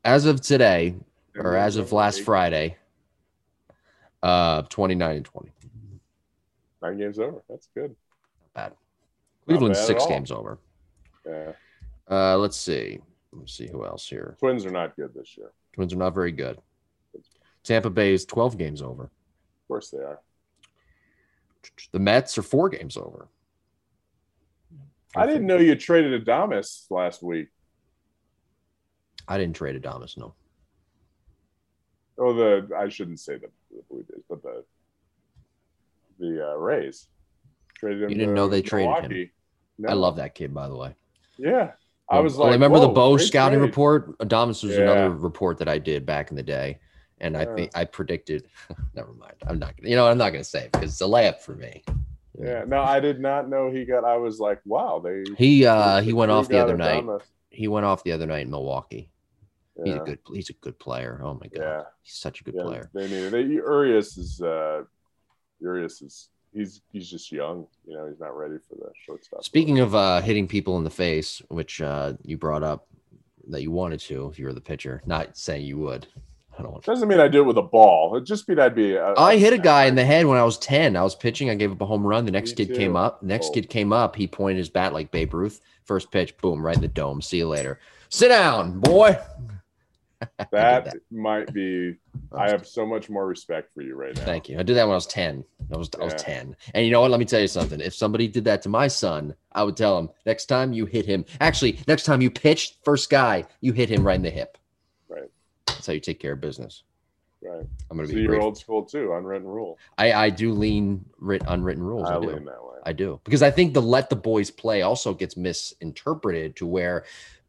As of today, or as of last Friday, uh, 29 and 20. Nine games over. That's good. Not bad. Cleveland's six games over. Yeah. Uh, let's see. Let's see who else here. Twins are not good this year. Twins are not very good. Tampa Bay is 12 games over. Of course they are. The Mets are four games over. I didn't know you traded Adames last week. I didn't trade Adames, no. Oh, the I shouldn't say the, the Blue Jays, but the the uh, Rays traded him. You didn't know they Milwaukee. traded him. No. I love that kid, by the way. Yeah, I was Well, like, remember the Bo scouting trade. report? Adames was Yeah. another report that I did back in the day, and I think I predicted. never mind. I'm not gonna. You know, I'm not gonna say it because it's a layup for me. Yeah, no, I did not know he got. I was like, wow, they. He uh he went off the other night. He went off the other night in Milwaukee. He's a good. He's a good player. Oh my god, Yeah. he's such a good yeah, player. They need it. Urias is. uh Urias is. He's he's just young. You know, he's not ready for the shortstop. Speaking of uh hitting people in the face, which uh you brought up that you wanted to if you were the pitcher, not saying you would. I don't want. doesn't mean I do it with a ball. It just mean I'd be. A, I hit a guy in the head when I was 10. I was pitching. I gave up a home run. The next kid came up. The next Oh. kid came up. He pointed his bat like Babe Ruth. First pitch, boom, right in the dome. See you later. Sit down, boy. That, that. might be. I have so much more respect for you right now. Thank you. I did that when I was 10. I was I was 10. And you know what? Let me tell you something. If somebody did that to my son, I would tell him next time you hit him. Actually, next time you pitch, first guy, you hit him right in the hip. Right. That's how you take care of business. Right. I'm gonna So be you're old school too, unwritten rule. I, I do lean writ, unwritten rules. I, I do. lean that way. I do because I think the let the boys play also gets misinterpreted to where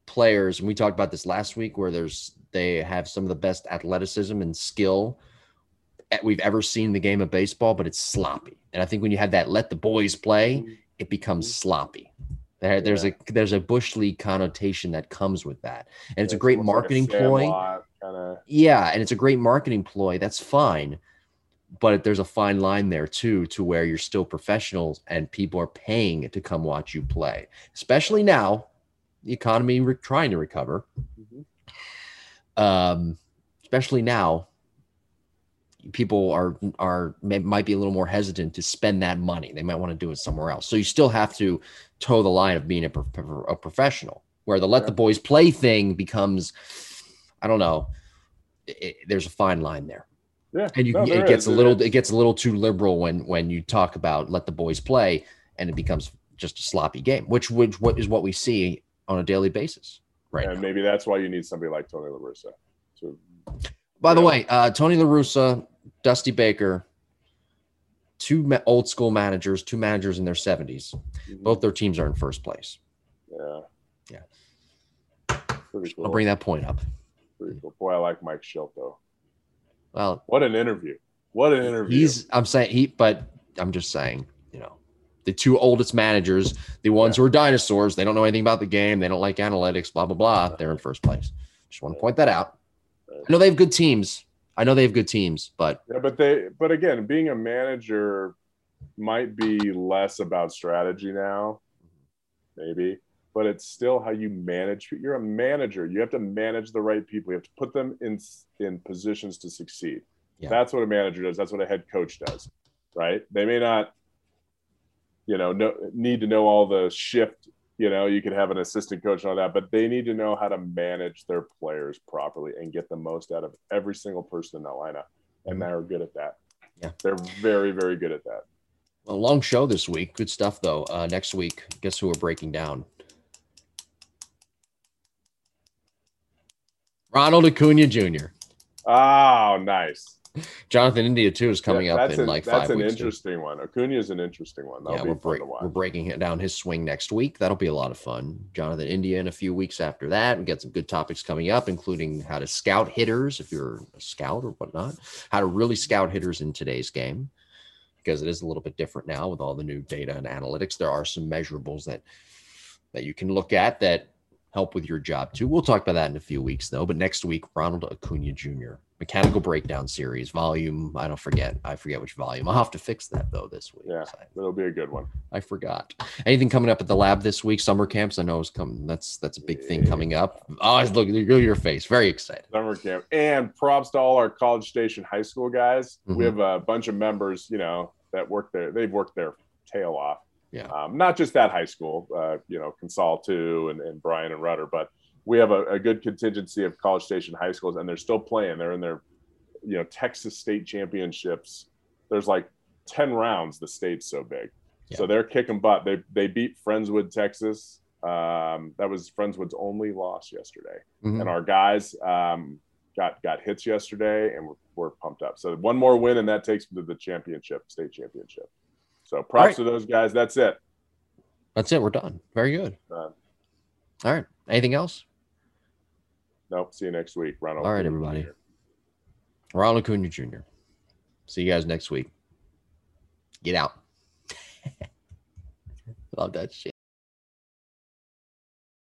players and we talked about this last week where there's they have some of the best athleticism and skill we've ever seen in the game of baseball, but it's sloppy. And I think when you have that let the boys play, it becomes sloppy. There, there's a there's a bush league connotation that comes with that, and it's a great marketing ploy. Kind of. Yeah, and it's a great marketing ploy. That's fine. But there's a fine line there too, to where you're still professionals and people are paying to come watch you play. Especially now, the economy re- trying to recover. Mhm. Um, especially now, people are are may, might be a little more hesitant to spend that money. They might want to do it somewhere else. So you still have to toe the line of being a, pro- a professional. Where the let the boys play thing becomes, I don't know. It, it- there's a fine line there, Yeah. and you No, it gets is. a little it gets a little too liberal when when you talk about let the boys play, and it becomes just a sloppy game, which which what is what we see on a daily basis right and now. maybe that's why you need somebody like Tony La Russa. To, By the Yeah. way, uh, Tony La Russa, Dusty Baker, two old school managers, two managers in their 70s. Both their teams are in first place. Yeah. Yeah. Pretty cool. I'll bring that point up. Pretty cool. Boy, I like Mike Shildt though. Well, What an interview. What an interview. he's, I'm saying, he, but I'm just saying, know, the two oldest managers, the ones who are dinosaurs, they don't know anything about the game, they don't like analytics, blah, blah, blah. They're in first place. Just want to point that out. I know they have good teams. I know they have good teams, but Yeah, but they but again, being a manager might be less about strategy now, maybe, but it's still how you manage. You're a manager. You have to manage the right people. You have to put them in in positions to succeed. Yeah. That's what a manager does. That's what a head coach does, right? They may not, you know, need to know all the shift. You know, you could have an assistant coach and all that, but they need to know how to manage their players properly and get the most out of every single person in that lineup and they're good at that. Yeah. they're very, very good at that. a long show this week. Good stuff, though. Uh, next week, guess who we're breaking down? Ronald Acuna Jr. Oh, nice. Jonathan India too is coming Yeah, up that's in an, like that's five an weeks. too. interesting one. Acuna is an interesting one. That'll yeah, be we're, break, we're breaking it down his swing next week. That'll be a lot of fun. Jonathan India in a few weeks after that. We got some good topics coming up, including how to scout hitters if you're a scout or whatnot, how to really scout hitters in today's game, because it is a little bit different now with all the new data and analytics. There are some measurables that that you can look at that help with your job too. We'll talk about that in a few weeks though. But next week, Ronald Acuna Jr. Mechanical Breakdown Series, volume. I don't forget. I forget which volume. I'll have to fix that though this week. Yeah. It'll be a good one. I forgot. Anything coming up at the lab this week? Summer camps. I know is coming. That's that's a big thing coming up. Oh, look look at your face. Very excited. Summer camp. And props to all our College Station high school guys. Mhm. We have a bunch of members, you know, that work there. They've worked their tail off. Yeah. Um, not just that high school, uh, you know, Consol too, and, and Bryan and Rudder, but we have a, a good contingency of College Station high schools, and they're still playing. They're in their, you know, Texas state championships. There's like 10 rounds. The state's so big. So they're kicking butt. They, they beat Friendswood, Texas. Um, that was Friendswood's only loss yesterday Mhm. and our guys um, got got hits yesterday, and we're, we're pumped up. So one more win, and that takes them to the championship, state championship. So props right. to those guys. That's it. That's it. We're done. Very good. Uh, All right. Anything else? Nope. See you next week. Ronald. All right, everybody. Jr. Ronald Acuna Jr. See you guys next week. Get out. Love that shit.